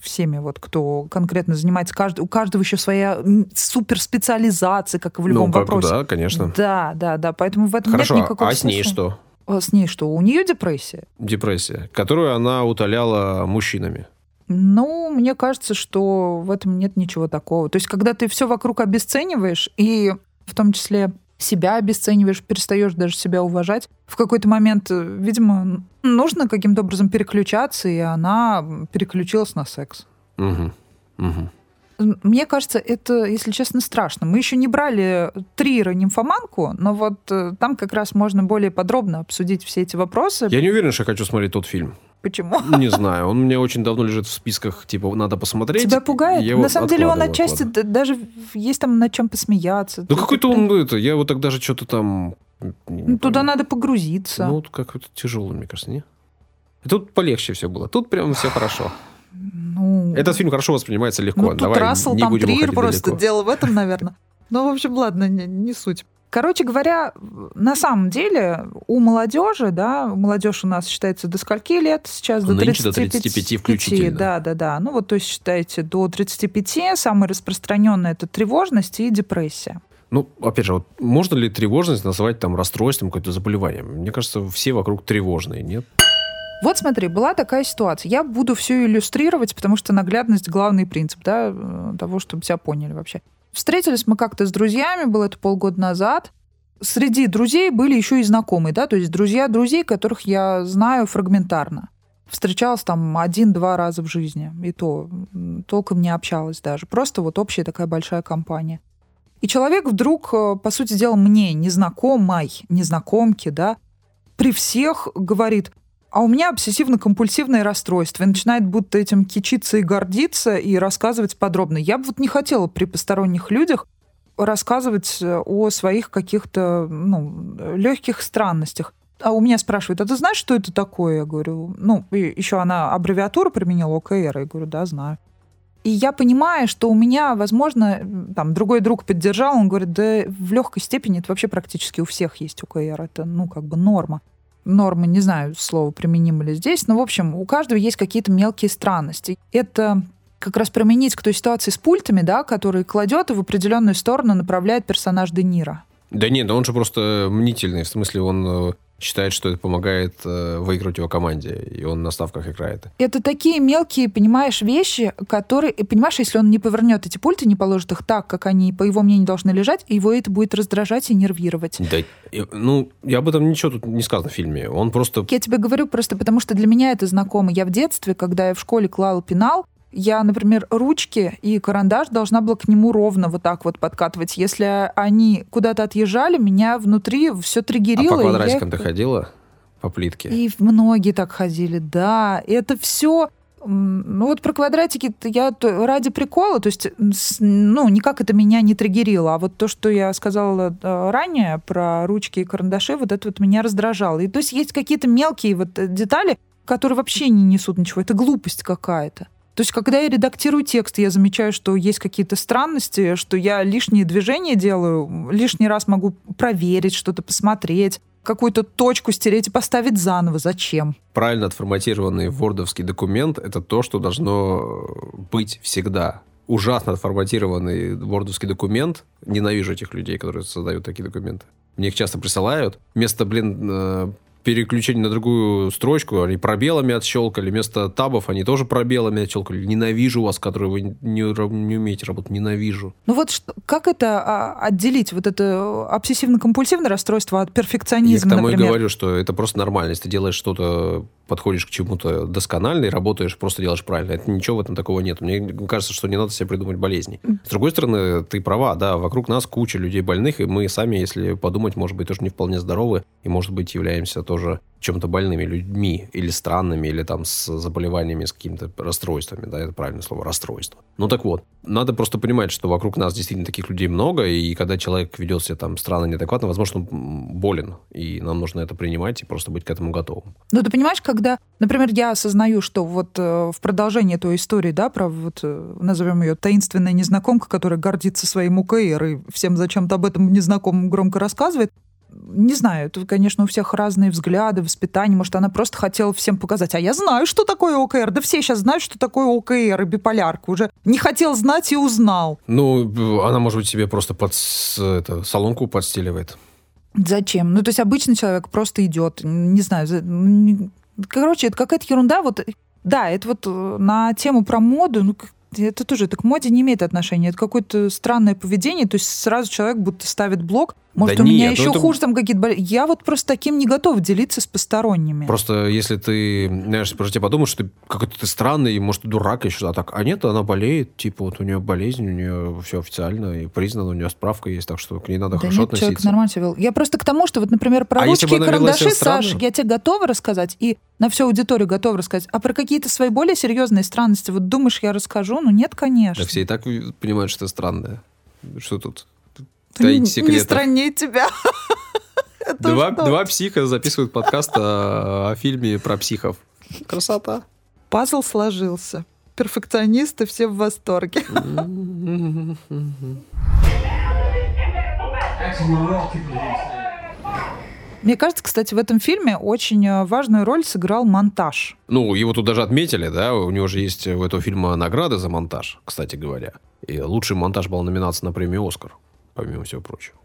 [SPEAKER 1] всеми, вот, кто конкретно занимается. Каждый, у каждого еще своя суперспециализация, как и в любом
[SPEAKER 2] ну, как,
[SPEAKER 1] вопросе.
[SPEAKER 2] да, конечно.
[SPEAKER 1] Да, да, да. Поэтому в этом
[SPEAKER 2] Хорошо,
[SPEAKER 1] нет никакого
[SPEAKER 2] а с ней
[SPEAKER 1] смысла.
[SPEAKER 2] что?
[SPEAKER 1] А с ней что? У нее депрессия?
[SPEAKER 2] Депрессия, которую она утоляла мужчинами.
[SPEAKER 1] Ну, мне кажется, что в этом нет ничего такого. То есть, когда ты все вокруг обесцениваешь, и в том числе себя обесцениваешь, перестаешь даже себя уважать, в какой-то момент, э, видимо, нужно каким-то образом переключаться, и она переключилась на секс.
[SPEAKER 2] Угу. Угу.
[SPEAKER 1] Мне кажется, это, если честно, страшно. Мы еще не брали Триера нимфоманку, но вот э, там как раз можно более подробно обсудить все эти вопросы.
[SPEAKER 2] Я не уверен, что я хочу смотреть тот фильм.
[SPEAKER 1] Почему?
[SPEAKER 2] Не знаю, он мне очень давно лежит в списках, типа, надо посмотреть.
[SPEAKER 1] Тебя пугает? На самом деле он отчасти даже есть там над чем посмеяться.
[SPEAKER 2] Ну какой-то он, это, я вот так даже что-то там...
[SPEAKER 1] Ну, туда надо погрузиться.
[SPEAKER 2] Ну, как-то тяжело, мне кажется, не? Тут полегче все было. Тут прям все хорошо. Ну, Этот фильм хорошо воспринимается легко.
[SPEAKER 1] Ну, тут Давай Рассел, не там будем Триер просто далеко. дело в этом, наверное. Ну, в общем, ладно, не, не суть. Короче говоря, на самом деле у молодежи, да, молодежь у нас считается до скольки лет сейчас?
[SPEAKER 2] До 35, до 35 включительно.
[SPEAKER 1] Да, да, да. Ну вот, то есть считайте, до 35 самое распространенное это тревожность и депрессия.
[SPEAKER 2] Ну, опять же, вот можно ли тревожность назвать там расстройством, какое-то заболеванием? Мне кажется, все вокруг тревожные, нет?
[SPEAKER 1] Вот смотри, была такая ситуация. Я буду все иллюстрировать, потому что наглядность главный принцип да, э, того, чтобы тебя поняли вообще. Встретились мы как-то с друзьями, было это полгода назад. Среди друзей были еще и знакомые, да, то есть друзья друзей, которых я знаю фрагментарно. Встречалась там один-два раза в жизни, и то толком не общалась даже. Просто вот общая такая большая компания. И человек вдруг, э, по сути дела, мне, незнакомой, незнакомке, да, при всех говорит, а у меня обсессивно-компульсивное расстройство. И начинает будто этим кичиться и гордиться, и рассказывать подробно. Я бы вот не хотела при посторонних людях рассказывать э, о своих каких-то ну, легких странностях. А у меня спрашивают, а ты знаешь, что это такое? Я говорю, ну, еще она аббревиатуру применила ОКР. Я говорю, да, знаю. И я понимаю, что у меня, возможно, там другой друг поддержал, он говорит, да в легкой степени это вообще практически у всех есть ОКР, это, ну, как бы норма нормы, не знаю, слово применимо ли здесь, но, в общем, у каждого есть какие-то мелкие странности. Это как раз применить к той ситуации с пультами, да, который кладет и в определенную сторону направляет персонаж Де Ниро.
[SPEAKER 2] Да нет, он же просто мнительный, в смысле он э, считает, что это помогает э, выиграть его команде, и он на ставках играет.
[SPEAKER 1] Это такие мелкие, понимаешь, вещи, которые, понимаешь, если он не повернет эти пульты, не положит их так, как они, по его мнению, должны лежать, его это будет раздражать и нервировать.
[SPEAKER 2] Да, ну, я об этом ничего тут не сказано в фильме. Он просто...
[SPEAKER 1] Я тебе говорю просто потому, что для меня это знакомо. Я в детстве, когда я в школе клала пенал, я, например, ручки и карандаш должна была к нему ровно вот так вот подкатывать. Если они куда-то отъезжали, меня внутри все триггерило.
[SPEAKER 2] А по квадратикам я... ты ходила? По плитке?
[SPEAKER 1] И многие так ходили, да. Это все ну вот про квадратики я ради прикола, то есть, ну, никак это меня не триггерило, а вот то, что я сказала э, ранее про ручки и карандаши, вот это вот меня раздражало. И то есть есть какие-то мелкие вот э, детали, которые вообще не несут ничего, это глупость какая-то. То есть, когда я редактирую текст, я замечаю, что есть какие-то странности, что я лишние движения делаю, лишний раз могу проверить, что-то посмотреть, какую-то точку стереть и поставить заново. Зачем?
[SPEAKER 2] Правильно отформатированный вордовский документ — это то, что должно быть всегда. Ужасно отформатированный вордовский документ. Ненавижу этих людей, которые создают такие документы. Мне их часто присылают. Вместо, блин, э, переключение на другую строчку, они пробелами отщелкали, вместо табов они тоже пробелами отщелкали. Ненавижу вас, которые вы не, не умеете работать, ненавижу.
[SPEAKER 1] Ну вот что, как это а, отделить, вот это обсессивно-компульсивное расстройство от перфекционизма,
[SPEAKER 2] Я к тому
[SPEAKER 1] например?
[SPEAKER 2] и говорю, что это просто нормально. Если ты делаешь что-то, подходишь к чему-то досконально и работаешь, просто делаешь правильно. Это ничего в этом такого нет. Мне кажется, что не надо себе придумать болезни. С другой стороны, ты права, да, вокруг нас куча людей больных, и мы сами, если подумать, может быть, тоже не вполне здоровы, и, может быть, являемся тоже тоже чем-то больными людьми или странными, или там с заболеваниями, с какими-то расстройствами, да, это правильное слово, расстройство. Ну так вот, надо просто понимать, что вокруг нас действительно таких людей много, и когда человек ведет себя там странно, неадекватно, возможно, он болен, и нам нужно это принимать и просто быть к этому готовым.
[SPEAKER 1] Ну ты понимаешь, когда, например, я осознаю, что вот э, в продолжении той истории, да, про вот, э, назовем ее таинственная незнакомка, которая гордится своим УКР и всем зачем-то об этом незнакомым громко рассказывает, не знаю, тут, конечно, у всех разные взгляды, воспитание. Может, она просто хотела всем показать. А я знаю, что такое ОКР. Да все сейчас знают, что такое ОКР и биполярка. Уже не хотел знать и узнал.
[SPEAKER 2] Ну, она, может быть, себе просто под это, салонку подстеливает.
[SPEAKER 1] Зачем? Ну, то есть обычный человек просто идет, не знаю, короче, это какая-то ерунда. Вот, да, это вот э, на тему про моду, ну, это тоже, это к моде не имеет отношения. Это какое-то странное поведение. То есть сразу человек будто ставит блок Может,
[SPEAKER 2] Да
[SPEAKER 1] у меня
[SPEAKER 2] нет, ну
[SPEAKER 1] еще
[SPEAKER 2] это-
[SPEAKER 1] хуже там какие-то болезни. Я вот просто таким не готова делиться с посторонними.
[SPEAKER 2] Просто если ты, знаешь, про тебя подумаешь, что ты какой-то ты странный, может, ты дурак еще, а так. А нет, она болеет, типа, вот у нее болезнь, у нее все официально и признано, у нее справка есть, так что к ней надо
[SPEAKER 1] Да
[SPEAKER 2] хорошо
[SPEAKER 1] нет, человек
[SPEAKER 2] относиться.
[SPEAKER 1] нормально себя вел. Я просто к тому, что вот, например, про
[SPEAKER 2] А
[SPEAKER 1] ручки и карандаши,
[SPEAKER 2] странно?
[SPEAKER 1] Саш, я тебе готова рассказать, и на всю аудиторию готова рассказать. А про какие-то свои более серьезные странности, вот думаешь, я расскажу? Ну нет, конечно.
[SPEAKER 2] Да все и так понимают, что ты странная. Что тут? Таить
[SPEAKER 1] не-
[SPEAKER 2] секреты.
[SPEAKER 1] Не страннее тебя.
[SPEAKER 2] Два, два психа записывают подкаст о, о фильме про психов. Красота.
[SPEAKER 1] Пазл сложился. Перфекционисты все в восторге. Мне кажется, кстати, в этом фильме очень э, важную роль сыграл монтаж.
[SPEAKER 2] Ну, его тут даже отметили, да, у него же есть у этого фильма награды за монтаж, кстати говоря. И лучший монтаж был номинация на премию «Оскар», помимо всего прочего.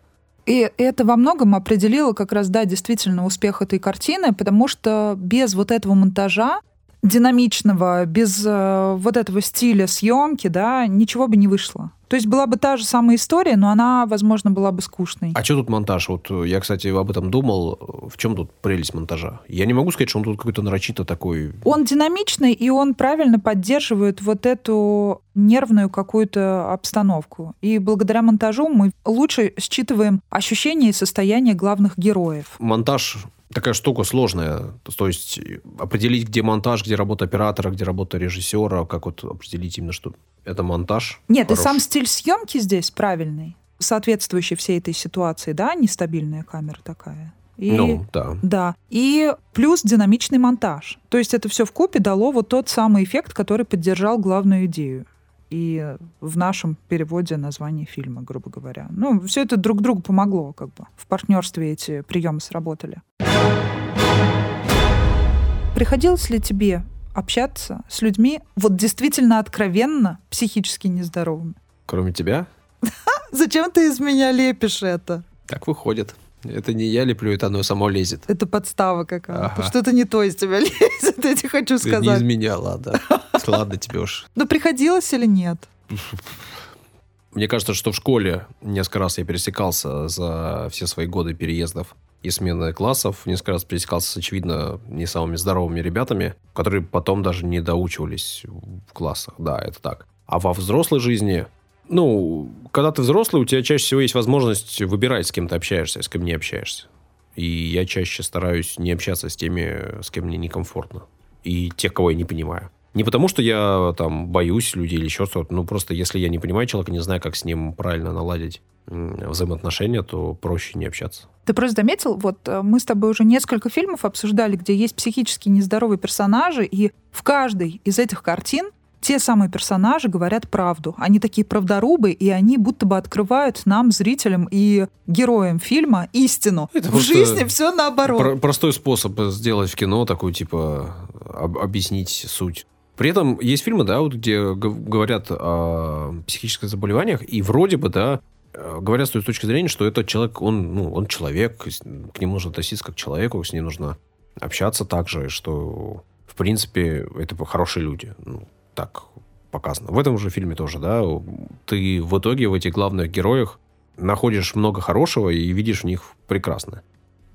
[SPEAKER 1] И это во многом определило как раз, да, действительно успех этой картины, потому что без вот этого монтажа динамичного, без э, вот этого стиля съемки, да, ничего бы не вышло. То есть была бы та же самая история, но она, возможно, была бы скучной.
[SPEAKER 2] А что тут монтаж? Вот э, я, кстати, об этом думал. В чем тут прелесть монтажа? Я не могу сказать, что он тут какой-то нарочито такой...
[SPEAKER 1] Он динамичный, и он правильно поддерживает вот эту нервную какую-то обстановку. И благодаря монтажу мы лучше считываем ощущения и состояние главных героев.
[SPEAKER 2] Монтаж такая штука сложная. То есть определить, где монтаж, где работа оператора, где работа режиссера, как вот определить именно, что это монтаж.
[SPEAKER 1] Нет, и
[SPEAKER 2] хороший.
[SPEAKER 1] сам стиль съемки здесь правильный, соответствующий всей этой ситуации, да, нестабильная камера такая. И,
[SPEAKER 2] Ну, да.
[SPEAKER 1] Да. И плюс динамичный монтаж. То есть это все в купе дало вот тот самый эффект, который поддержал главную идею. И в нашем переводе название фильма, грубо говоря. Ну, все это друг другу помогло, как бы. В партнерстве эти приемы сработали. Приходилось ли тебе общаться с людьми вот действительно откровенно психически нездоровыми?
[SPEAKER 2] Кроме тебя,
[SPEAKER 1] Зачем ты из меня лепишь это?
[SPEAKER 2] так выходит. Это не я леплю, это оно само лезет.
[SPEAKER 1] Это подстава какая-то.
[SPEAKER 2] Ага.
[SPEAKER 1] Что-то не то из тебя лезет, я тебе хочу
[SPEAKER 2] Это не из
[SPEAKER 1] сказать.
[SPEAKER 2] меня, ладно. Ладно тебе уж.
[SPEAKER 1] Ну, приходилось или нет?
[SPEAKER 2] Мне кажется, что в школе несколько раз я пересекался за все свои годы переездов и смены классов. Несколько раз пересекался с, очевидно, не самыми здоровыми ребятами, которые потом даже не доучивались в классах. Да, это так. А во взрослой жизни, ну, когда ты взрослый, у тебя чаще всего есть возможность выбирать, с кем ты общаешься, с кем не общаешься. И я чаще стараюсь не общаться с теми, с кем мне некомфортно. И тех, кого я не понимаю. Не потому, что я там боюсь людей или еще что-то, ну просто если я не понимаю человека, не знаю, как с ним правильно наладить взаимоотношения, то проще не общаться.
[SPEAKER 1] Ты просто заметил, вот э, мы с тобой уже несколько фильмов обсуждали, где есть психически нездоровые персонажи, и в каждой из этих картин те самые персонажи говорят правду. Они такие правдорубы, и они будто бы открывают нам, зрителям и героям фильма, истину.
[SPEAKER 2] Это
[SPEAKER 1] в жизни все наоборот.
[SPEAKER 2] Про- простой способ сделать в кино такой, типа, об- объяснить суть. При этом есть фильмы, да, вот, где говорят о психических заболеваниях, и вроде бы, да, э, говорят с той точки зрения, что этот человек, он, ну, он человек, к нему нужно относиться как к человеку, с ним нужно общаться так же, что, в принципе, это хорошие люди. Ну, так показано. В этом же фильме тоже, да, ты в итоге в этих главных героях находишь много хорошего и видишь в них прекрасное.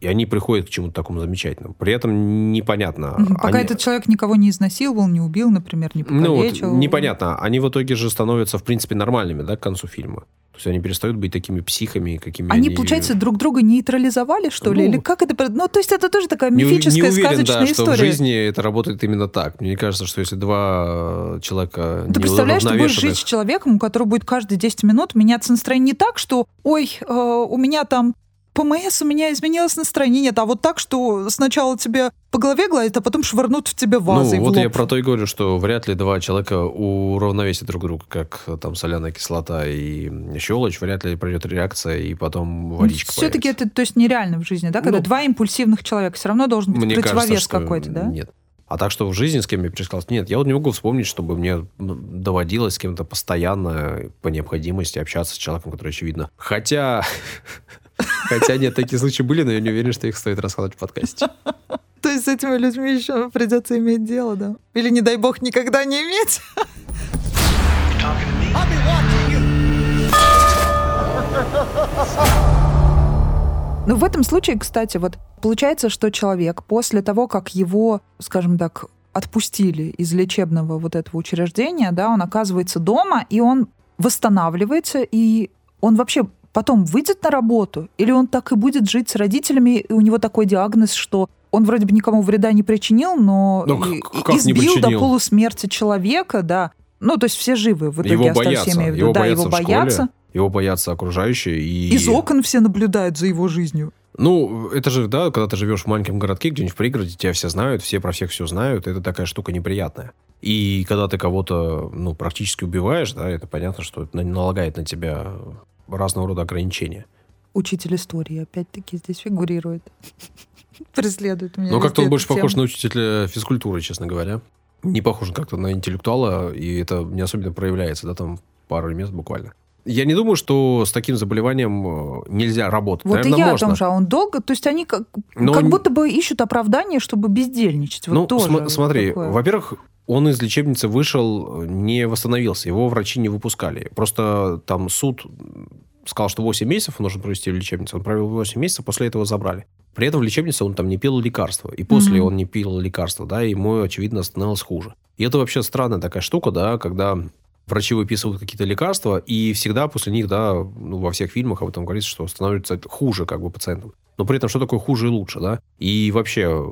[SPEAKER 2] И они приходят к чему-то такому замечательному. При этом непонятно.
[SPEAKER 1] Пока
[SPEAKER 2] они-
[SPEAKER 1] этот человек никого не изнасиловал, не убил, например, не
[SPEAKER 2] ну, вот
[SPEAKER 1] покалечил.
[SPEAKER 2] непонятно. Они в итоге же становятся, в принципе, нормальными, да, к концу фильма. То есть они перестают быть такими психами, какими
[SPEAKER 1] Они, получается, друг друга нейтрализовали, что ли?
[SPEAKER 2] Ну,
[SPEAKER 1] Или как это... Ну, то есть это тоже такая
[SPEAKER 2] Не, у- не
[SPEAKER 1] мифическая,
[SPEAKER 2] уверен,
[SPEAKER 1] сказочная
[SPEAKER 2] да, что
[SPEAKER 1] история.
[SPEAKER 2] в жизни это работает именно так. Мне кажется, что если два человека
[SPEAKER 1] Ты представляешь, ты будешь жить с человеком, у которого будет каждые 10 минут меняться настроение не так, что «Ой, э, у меня там ПМС, у меня изменилось настроение». Нет, а вот так, что сначала тебе по голове гладят, а потом швырнут в тебе вазой
[SPEAKER 2] Ну, вот я про то и говорю, что вряд ли два человека уравновесят друг друга, как там соляная кислота и щелочь, вряд ли пройдет реакция, и потом водичка
[SPEAKER 1] Все-таки это то есть нереально в жизни, да? Когда
[SPEAKER 2] Ну,
[SPEAKER 1] два импульсивных человека, все равно должен быть
[SPEAKER 2] Мне
[SPEAKER 1] противовес
[SPEAKER 2] кажется,
[SPEAKER 1] какой-то, да?
[SPEAKER 2] Нет. А так что в жизни с кем я пересекался? Нет, я вот не могу вспомнить, чтобы мне ну, доводилось с кем-то постоянно по необходимости общаться с человеком, который очевидно. Хотя... Хотя нет, такие случаи были, но я не уверен, что их стоит рассказывать в подкасте.
[SPEAKER 1] То есть с этими людьми еще придется иметь дело, да? Или, не дай бог, никогда не иметь? Ну, в этом случае, кстати, вот получается, что человек после того, как его, скажем так, отпустили из лечебного вот этого учреждения, да, он оказывается дома, и он восстанавливается, и он вообще потом выйдет на работу, или он так и будет жить с родителями, и у него такой диагноз, что он вроде бы никому вреда не причинил, но
[SPEAKER 2] Ну,
[SPEAKER 1] и-
[SPEAKER 2] к- как не
[SPEAKER 1] избил до
[SPEAKER 2] причинил?
[SPEAKER 1] полусмерти человека, да. Ну, то есть все живы в итоге
[SPEAKER 2] Его боятся,
[SPEAKER 1] я имею в виду.
[SPEAKER 2] его
[SPEAKER 1] да,
[SPEAKER 2] боятся
[SPEAKER 1] его
[SPEAKER 2] в школе.
[SPEAKER 1] боятся.
[SPEAKER 2] Его боятся окружающие. И...
[SPEAKER 1] Из окон все наблюдают за его жизнью.
[SPEAKER 2] Ну, это же, да, когда ты живешь в маленьком городке, где-нибудь в пригороде, тебя все знают, все про всех все знают, это такая штука неприятная. И когда ты кого-то, ну, практически убиваешь, да, это понятно, что это на- налагает на тебя разного рода ограничения.
[SPEAKER 1] Учитель истории опять-таки здесь фигурирует. Преследует меня.
[SPEAKER 2] Но как-то
[SPEAKER 1] везде
[SPEAKER 2] он больше
[SPEAKER 1] эта
[SPEAKER 2] похож
[SPEAKER 1] тема.
[SPEAKER 2] на учителя физкультуры, честно говоря. Не похож как-то на интеллектуала, и это не особенно проявляется, да, там пару мест буквально. Я не думаю, что с таким заболеванием э, нельзя работать.
[SPEAKER 1] Вот
[SPEAKER 2] Наверное,
[SPEAKER 1] и я
[SPEAKER 2] можно.
[SPEAKER 1] о том же, а он долго, то есть они как,
[SPEAKER 2] Но
[SPEAKER 1] как будто бы ищут оправдание, чтобы бездельничать. Вот
[SPEAKER 2] ну,
[SPEAKER 1] тоже
[SPEAKER 2] см- смотри,
[SPEAKER 1] такое.
[SPEAKER 2] во-первых, он из лечебницы вышел, не восстановился, его врачи не выпускали. Просто там суд сказал, что 8 месяцев он должен провести в лечебнице. Он провел 8 месяцев, после этого забрали. При этом в лечебнице он там не пил лекарства. И после
[SPEAKER 1] Мгм.
[SPEAKER 2] он не пил лекарства, да, ему, очевидно, становилось хуже. И это вообще странная такая штука, да, когда врачи выписывают какие-то лекарства, и всегда после них, да, ну, во всех фильмах об этом говорится, что становится хуже как бы пациентам. Но при этом, что такое хуже и лучше, да? И вообще,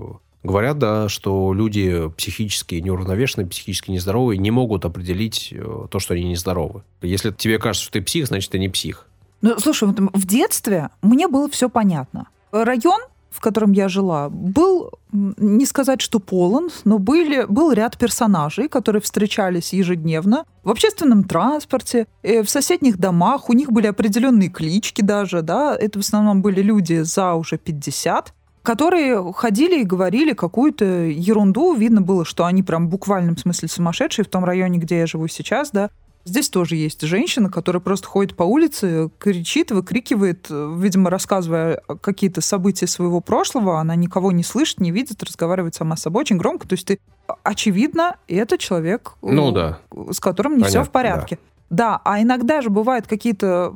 [SPEAKER 2] говорят, да, что люди психически неуравновешенные, психически нездоровые не могут определить э, то, что они нездоровы. Если тебе кажется, что ты псих, значит, ты не псих.
[SPEAKER 1] Ну, слушай, вот в детстве мне было все понятно. Район, в котором я жила, был, не сказать, что полон, но были, был ряд персонажей, которые встречались ежедневно в общественном транспорте, э, в соседних домах. У них были определенные клички даже, да. Это в основном были люди за уже 50, которые ходили и говорили какую-то ерунду. Видно было, что они прям в буквальном смысле сумасшедшие в том районе, где я живу сейчас, да. Здесь тоже есть женщина, которая просто ходит по улице, кричит, выкрикивает, видимо, рассказывая какие-то события своего прошлого. Она никого не слышит, не видит, разговаривает сама с собой очень громко. То есть ты, очевидно, это человек, э,
[SPEAKER 2] Ну да.
[SPEAKER 1] с которым не все
[SPEAKER 2] Понятно,
[SPEAKER 1] в порядке. Да. а иногда же бывают какие-то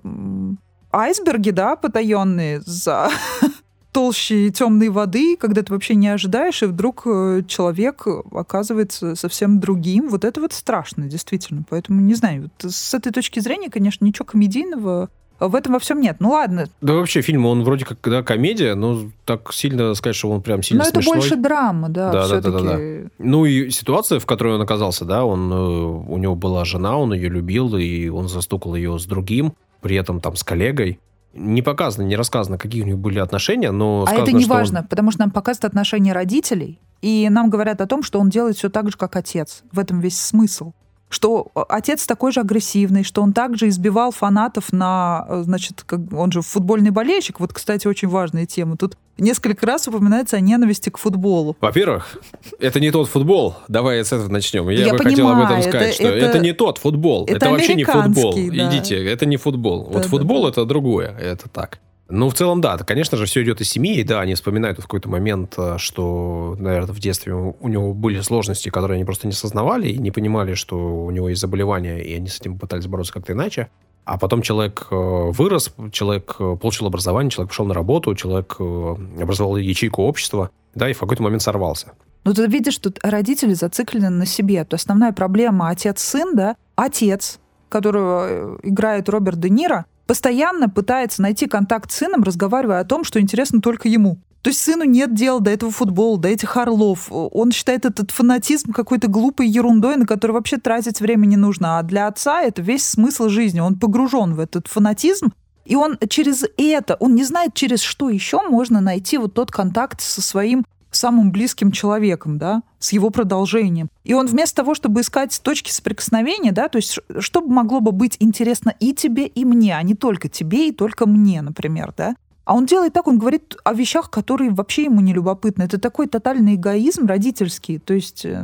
[SPEAKER 1] айсберги, да, потаенные за толщей темной воды, когда ты вообще не ожидаешь, и вдруг э, человек оказывается совсем другим. Вот это вот страшно, действительно. Поэтому, не знаю, вот с этой точки зрения, конечно, ничего комедийного в этом во всем нет. Ну ладно,
[SPEAKER 2] Да вообще фильм, он вроде как да, комедия, но так сильно сказать, что он прям сильно
[SPEAKER 1] но это
[SPEAKER 2] смешной.
[SPEAKER 1] больше драма, да,
[SPEAKER 2] Да, да,
[SPEAKER 1] все-таки.
[SPEAKER 2] да, да, Ну и ситуация, в которой он оказался, да, он, э, у него была жена, он ее любил, и он застукал ее с другим, при этом там с коллегой. Не показано, не рассказано, какие у них были отношения, но
[SPEAKER 1] А
[SPEAKER 2] сказано,
[SPEAKER 1] это не
[SPEAKER 2] что он-
[SPEAKER 1] важно, потому что нам показывают отношения родителей, и нам говорят о том, что он делает все так же, как отец. В этом весь смысл. Что отец такой же агрессивный, что он также избивал фанатов на, э, значит, как, он же футбольный болельщик. Вот, кстати, очень важная тема. Тут несколько раз упоминается о ненависти к футболу.
[SPEAKER 2] Во-первых, это не тот футбол. Давай с этого начнем. Я,
[SPEAKER 1] Я
[SPEAKER 2] бы хотел об этом
[SPEAKER 1] понимаю,
[SPEAKER 2] сказать,
[SPEAKER 1] это-
[SPEAKER 2] что это,
[SPEAKER 1] это-
[SPEAKER 2] не тот футбол. Это,
[SPEAKER 1] это
[SPEAKER 2] вообще не футбол.
[SPEAKER 1] да.
[SPEAKER 2] Идите, это не футбол. вот
[SPEAKER 1] Да-да-да.
[SPEAKER 2] футбол это другое. Это так. Ну, в целом, да, конечно же, все идет из семьи, да, они вспоминают в какой-то момент, э, что, наверное, в детстве у него были сложности, которые они просто не осознавали и не понимали, что у него есть заболевание, и они с этим пытались бороться как-то иначе. А потом человек э, вырос, человек э, получил образование, человек пошел на работу, человек образовал ячейку общества, да, и в какой-то момент сорвался.
[SPEAKER 1] Ну, ты видишь, тут родители зациклены на себе. То основная проблема отец-сын, да, отец, которого играет Роберт Де Ниро, постоянно пытается найти контакт с сыном, разговаривая о том, что интересно только ему. То есть сыну нет дела до этого футбола, до этих орлов. Он считает этот фанатизм какой-то глупой ерундой, на который вообще тратить время не нужно. А для отца это весь смысл жизни. Он погружен в этот фанатизм, и он через это, он не знает, через что еще можно найти вот тот контакт со своим самым близким человеком, да, с его продолжением. И он вместо того, чтобы искать точки соприкосновения, да, то есть что могло бы быть интересно и тебе, и мне, а не только тебе и только мне, например, да, а он делает так, он говорит о вещах, которые вообще ему не любопытны. Это такой тотальный эгоизм родительский. То есть э,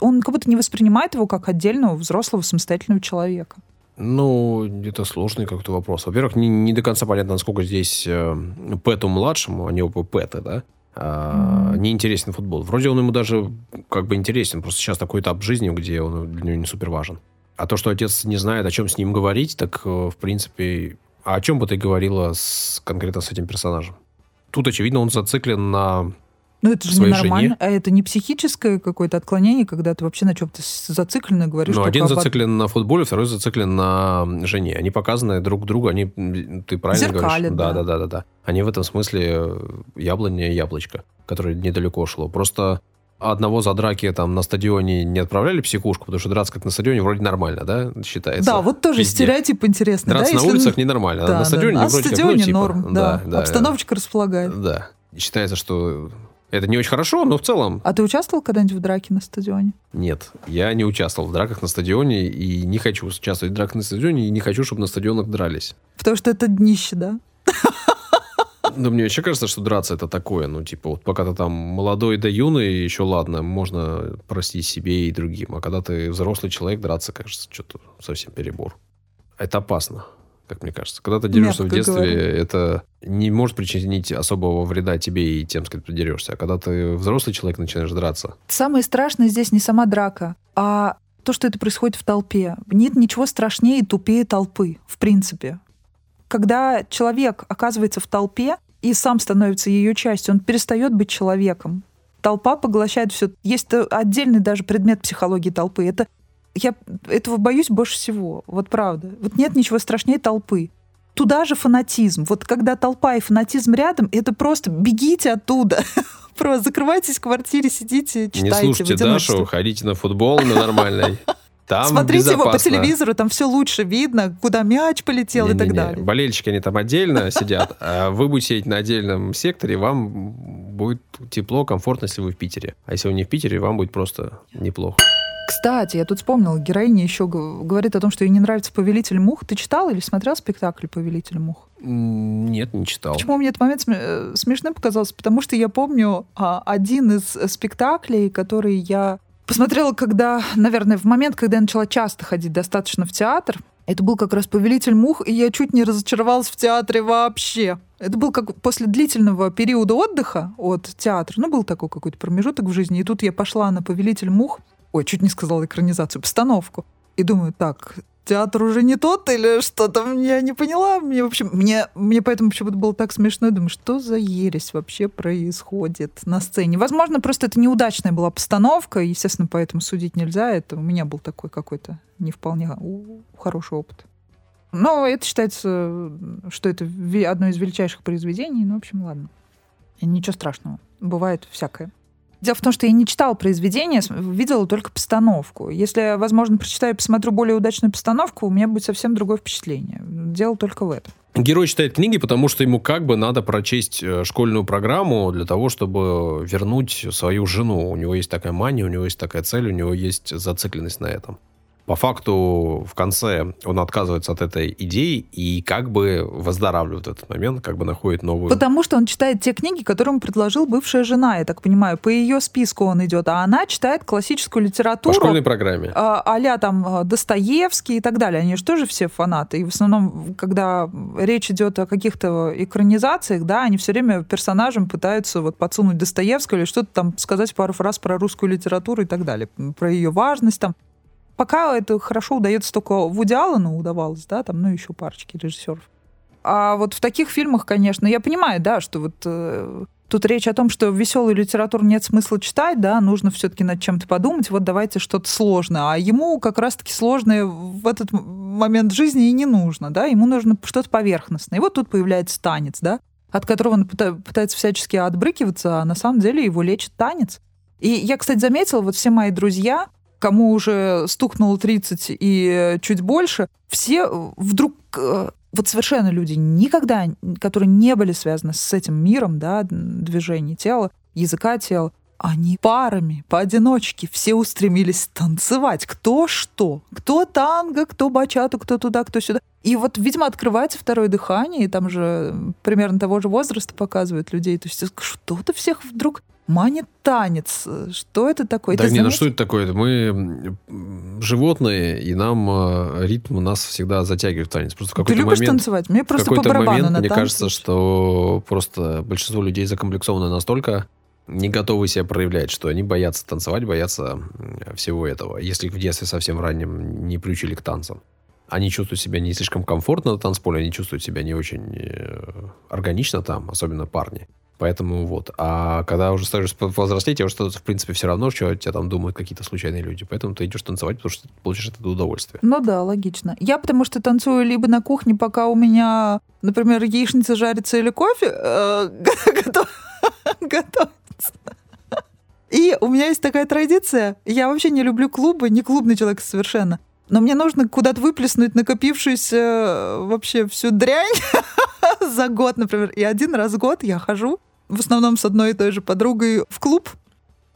[SPEAKER 1] он как будто не воспринимает его как отдельного взрослого самостоятельного человека.
[SPEAKER 2] Ну, это сложный какой-то вопрос. Во-первых, не, не до конца понятно, насколько здесь э, Пэту младшему, а не оба Пэта, да, а, не интересен футбол. Вроде он ему даже как бы интересен, просто сейчас такой этап жизни, где он для него не супер важен. А то, что отец не знает, о чем с ним говорить, так, э, в принципе... А о чем бы ты говорила с, конкретно с этим персонажем? тут, очевидно, он зациклен на
[SPEAKER 1] Ну это же ненормально.
[SPEAKER 2] жене.
[SPEAKER 1] А это не психическое какое-то отклонение, когда ты вообще на чем-то зациклен и говоришь,
[SPEAKER 2] Ну, один
[SPEAKER 1] об
[SPEAKER 2] зациклен на футболе, второй зациклен на жене. Они показаны друг другу, они, ты правильно
[SPEAKER 1] Зеркалят,
[SPEAKER 2] говоришь? Да,
[SPEAKER 1] да.
[SPEAKER 2] да, да, да, да. Они в этом смысле яблоня и яблочко, которое недалеко шло. Просто одного за драки там на стадионе не отправляли психушку, потому что драться как на стадионе вроде нормально, да, считается?
[SPEAKER 1] Да, вот тоже
[SPEAKER 2] везде.
[SPEAKER 1] стереотип интересный.
[SPEAKER 2] Драться
[SPEAKER 1] да,
[SPEAKER 2] на
[SPEAKER 1] если-
[SPEAKER 2] улицах ненормально, а
[SPEAKER 1] Да,
[SPEAKER 2] на стадионе
[SPEAKER 1] да, да. А
[SPEAKER 2] вроде как, ну,
[SPEAKER 1] стадионе
[SPEAKER 2] типа,
[SPEAKER 1] норм, да.
[SPEAKER 2] да.
[SPEAKER 1] Обстановочка располагает.
[SPEAKER 2] Да. Считается, что это не очень хорошо, но в целом
[SPEAKER 1] А ты участвовал когда-нибудь в драке на стадионе?
[SPEAKER 2] нет. Я не участвовал в драках на стадионе и не хочу участвовать в драках на стадионе и не хочу, чтобы на стадионах дрались.
[SPEAKER 1] Потому что это днище, да?
[SPEAKER 2] Но мне вообще кажется, что драться это такое. Ну, типа, вот пока ты там молодой да юный, еще ладно, можно простить себе и другим. А когда ты взрослый человек, драться, кажется, что-то совсем перебор. Это опасно, как мне кажется. Когда ты дерешься в
[SPEAKER 1] Мягко
[SPEAKER 2] детстве,
[SPEAKER 1] говоря.
[SPEAKER 2] это не может причинить особого вреда тебе и тем, с кем ты дерешься. А когда ты взрослый человек, начинаешь драться,
[SPEAKER 1] Самое страшное здесь не сама драка, а то, что это происходит в толпе. Нет ничего страшнее и тупее толпы, в принципе. Когда человек оказывается в толпе и сам становится ее частью, он перестает быть человеком. Толпа поглощает все. Есть э, отдельный даже предмет психологии толпы. Это я этого боюсь больше всего. Вот правда. Вот нет ничего страшнее толпы. Туда же фанатизм. Вот когда толпа и фанатизм рядом, это просто бегите оттуда. Просто закрывайтесь в квартире, сидите, читайте
[SPEAKER 2] не слушайте. Дашу, ходите на футбол на нормальный. Там
[SPEAKER 1] Смотрите его по
[SPEAKER 2] безопасно.
[SPEAKER 1] телевизору, там все лучше видно, куда мяч полетел и так
[SPEAKER 2] Не-не-не,
[SPEAKER 1] далее.
[SPEAKER 2] Болельщики, они там отдельно сидят, а вы будете сидеть на отдельном секторе, вам будет тепло, комфортно, если вы в Питере. А если вы не в Питере, вам будет просто неплохо.
[SPEAKER 1] Кстати, я тут вспомнила, героиня еще говорит о том, что ей не нравится «Повелитель мух». Ты читал или смотрел спектакль «Повелитель мух»?
[SPEAKER 2] Нет, не читал.
[SPEAKER 1] Почему мне этот момент э, смешным показался? Потому что я помню а, один из спектаклей, который я посмотрела, когда, наверное, в момент, когда я начала часто ходить достаточно в театр. Это был как раз «Повелитель мух», и я чуть не разочаровалась в театре вообще. Это был как после длительного периода отдыха от театра. Ну, был такой какой-то промежуток в жизни. И тут я пошла на «Повелитель мух». Ой, чуть не сказала экранизацию, постановку. И думаю, так, театр уже не тот или что-то я не поняла. Мне, в общем, мне, мне поэтому почему-то было так смешно. Я думаю, что за ересь вообще происходит на сцене. Возможно, просто это неудачная была постановка, естественно, поэтому судить нельзя. Это у меня был такой какой-то не вполне хороший опыт. Но это считается, что это одно из величайших произведений. Ну, в общем, ладно. Ничего страшного. Бывает всякое. Дело в том, что я не читала произведение, видела только постановку. Если возможно, прочитаю и посмотрю более удачную постановку, у меня будет совсем другое впечатление. Дело только в этом.
[SPEAKER 2] Герой читает книги, потому что ему как бы надо прочесть э, школьную программу для того, чтобы вернуть свою жену. У него есть такая мания, у него есть такая цель, у него есть зацикленность на этом. По факту, в конце он отказывается от этой идеи и как бы выздоравливает этот момент, как бы находит новую...
[SPEAKER 1] Потому что он читает те книги, которые ему предложил бывшая жена, я так понимаю. По ее списку он идет, а она читает классическую
[SPEAKER 2] По
[SPEAKER 1] литературу.
[SPEAKER 2] школьной программе.
[SPEAKER 1] а- а-ля там а, Достоевский и так далее. Они же тоже все фанаты. И в основном, когда речь идет о каких-то экранизациях, да, они все время персонажам пытаются вот подсунуть Достоевского или что-то там сказать пару фраз про русскую литературу и так далее, про ее важность там. Пока это хорошо удается только Вуди Аллену удавалось, да, там, ну, еще парочки режиссеров. А вот в таких фильмах, конечно, я понимаю, да, что вот э, тут речь о том, что веселую литературу нет смысла читать, да, нужно все-таки над чем-то подумать, вот давайте что-то сложное. А ему как раз-таки сложное в этот момент жизни и не нужно, да, ему нужно что-то поверхностное. И вот тут появляется танец, да, от которого он пыта- пытается всячески отбрыкиваться, а на самом деле его лечит танец. И я, кстати, заметила, вот все мои друзья, кому уже стукнуло 30 и э, чуть больше, все вдруг э, вот совершенно люди никогда, которые не были связаны с этим миром, да, движений тела, языка тела, они парами, поодиночке, все устремились танцевать. Кто что? Кто танго, кто бачату, кто туда, кто сюда. И вот, видимо, открывается второе дыхание, и там же примерно того же возраста показывают людей. То есть что-то всех вдруг манит танец. Что это такое?
[SPEAKER 2] Да
[SPEAKER 1] Ты
[SPEAKER 2] не, ну что это такое? Мы животные, и нам э, ритм нас всегда затягивает в танец. Просто в
[SPEAKER 1] Ты
[SPEAKER 2] какой-то
[SPEAKER 1] любишь
[SPEAKER 2] момент...
[SPEAKER 1] танцевать? Мне просто по барабану
[SPEAKER 2] момент
[SPEAKER 1] на
[SPEAKER 2] мне
[SPEAKER 1] танцы.
[SPEAKER 2] кажется, что просто большинство людей закомплексованы настолько, не готовы себя проявлять, что они боятся танцевать, боятся всего этого. Если в детстве совсем раннем не приучили к танцам. Они чувствуют себя не слишком комфортно на танцполе, они чувствуют себя не очень э, органично там, особенно парни. Поэтому вот. А когда уже становишься повзрослеть, тебе уже становится, в принципе, все равно, что о тебя там думают какие-то случайные люди. Поэтому ты идешь танцевать, потому что ты получишь этого удовольствие.
[SPEAKER 1] Ну да, логично. Я потому что танцую либо на кухне, пока у меня, например, яичница жарится или кофе э, готовится. И у меня есть такая традиция. Я вообще не люблю клубы, не клубный человек совершенно. Но мне нужно куда-то выплеснуть накопившуюся э, вообще всю дрянь за год, например. И один раз в год я хожу, в основном с одной и той же подругой, в клуб.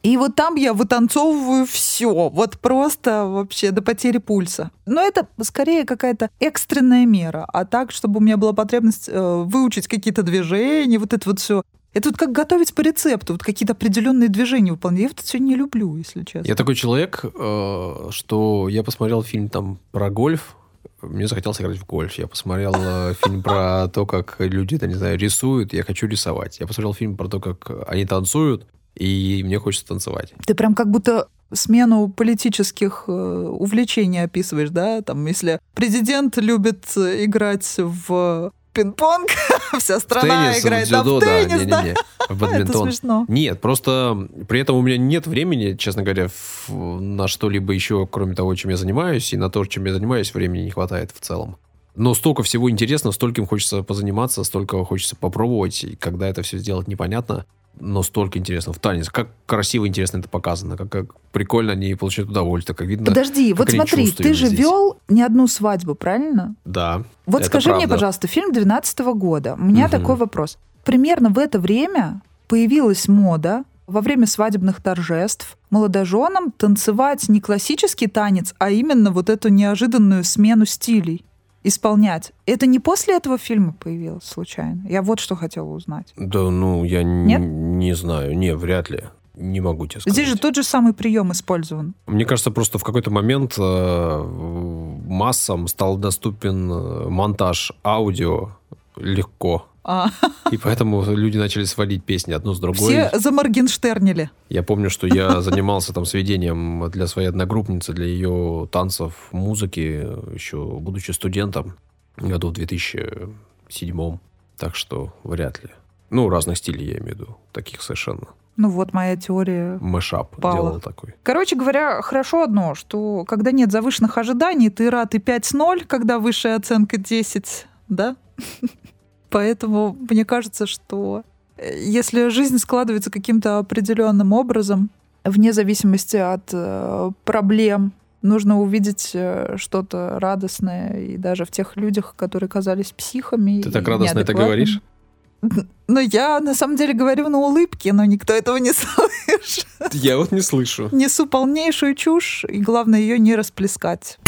[SPEAKER 1] И вот там я вытанцовываю все, вот просто вообще до потери пульса. Но это скорее какая-то экстренная мера. А так, чтобы у меня была потребность э, выучить какие-то движения, вот это вот все. Это вот как готовить по рецепту, вот какие-то определенные движения выполнять. Я вот это все не люблю, если честно.
[SPEAKER 2] Я такой человек, э, что я посмотрел фильм там про гольф, мне захотелось играть в гольф. Я посмотрел э, фильм про то, как люди, не знаю, рисуют. Я хочу рисовать. Я посмотрел фильм про то, как они танцуют, и мне хочется танцевать.
[SPEAKER 1] Ты прям как будто смену политических э, увлечений описываешь, да? Там, если президент любит играть в пинг-понг, вся страна
[SPEAKER 2] теннис,
[SPEAKER 1] играет
[SPEAKER 2] в дзюдо,
[SPEAKER 1] там в теннис,
[SPEAKER 2] да, не,
[SPEAKER 1] да.
[SPEAKER 2] не, не, в бадминтон.
[SPEAKER 1] Это смешно.
[SPEAKER 2] Нет, просто при этом у меня нет времени, честно говоря, в- на что-либо еще, кроме того, чем я занимаюсь, и на то, чем я занимаюсь, времени не хватает в целом. Но столько всего интересного, стольким хочется позаниматься, столько хочется попробовать, и когда это все сделать непонятно, но столько интересного. В танец, как красиво и интересно это показано, как, как прикольно они получают удовольствие, как видно.
[SPEAKER 1] Подожди,
[SPEAKER 2] как
[SPEAKER 1] вот смотри, ты же
[SPEAKER 2] здесь.
[SPEAKER 1] вел не одну свадьбу, правильно?
[SPEAKER 2] Да.
[SPEAKER 1] Вот скажи мне,
[SPEAKER 2] правда.
[SPEAKER 1] пожалуйста, фильм 12 года. У меня
[SPEAKER 2] Мгм.
[SPEAKER 1] такой вопрос. Примерно в это время появилась мода во время свадебных торжеств молодоженам танцевать не классический танец, а именно вот эту неожиданную смену стилей исполнять. Это не после этого фильма появилось случайно? Я вот что хотела узнать.
[SPEAKER 2] Да, ну, я
[SPEAKER 1] Нет?
[SPEAKER 2] не знаю, не, вряд ли. Не могу тебе сказать.
[SPEAKER 1] Здесь же тот же самый прием использован.
[SPEAKER 2] Мне кажется, просто в какой-то момент э, массам стал доступен э, монтаж аудио легко.
[SPEAKER 1] А,
[SPEAKER 2] И поэтому люди начали сводить песни одну с другой.
[SPEAKER 1] все заморгенштернили.
[SPEAKER 2] Я помню, что я занимался там сведением для своей одногруппницы, для ее танцев, музыки, еще будучи студентом, году в 2007. Так что вряд ли. Ну, разных стилей я имею в виду. Таких совершенно.
[SPEAKER 1] Ну вот моя теория
[SPEAKER 2] Мэшап делал такой.
[SPEAKER 1] Короче говоря, хорошо одно, что когда нет завышенных ожиданий, ты рад и 5-0, когда высшая оценка 10, да? Поэтому мне кажется, что э, если жизнь складывается каким-то определенным образом, вне зависимости от э, проблем, нужно увидеть э, что-то радостное и даже в тех людях, которые казались психами.
[SPEAKER 2] Ты так радостно это говоришь?
[SPEAKER 1] Ну, я на самом деле говорю на улыбке, но никто этого не слышит.
[SPEAKER 2] Я вот не слышу.
[SPEAKER 1] Несу полнейшую чушь, и главное ее не расплескать.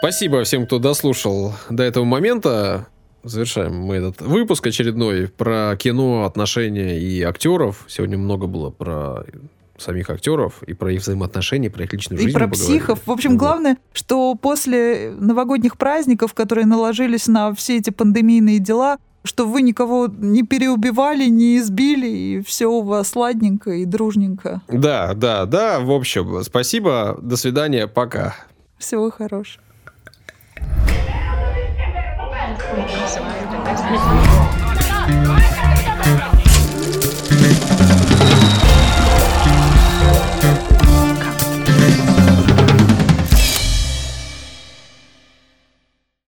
[SPEAKER 2] Спасибо всем, кто дослушал до этого момента. Завершаем мы этот выпуск очередной про кино, отношения и актеров. Сегодня много было про самих актеров и про их взаимоотношения, про их личную жизнь.
[SPEAKER 1] и про психов. В общем, главное, что после новогодних праздников, которые наложились на все эти пандемийные дела, что вы никого не переубивали, не избили, и все у вас ладненько и дружненько.
[SPEAKER 2] Да, да, да. В общем, спасибо. До свидания. Пока.
[SPEAKER 1] Всего хорошего.
[SPEAKER 4] thank Sorry,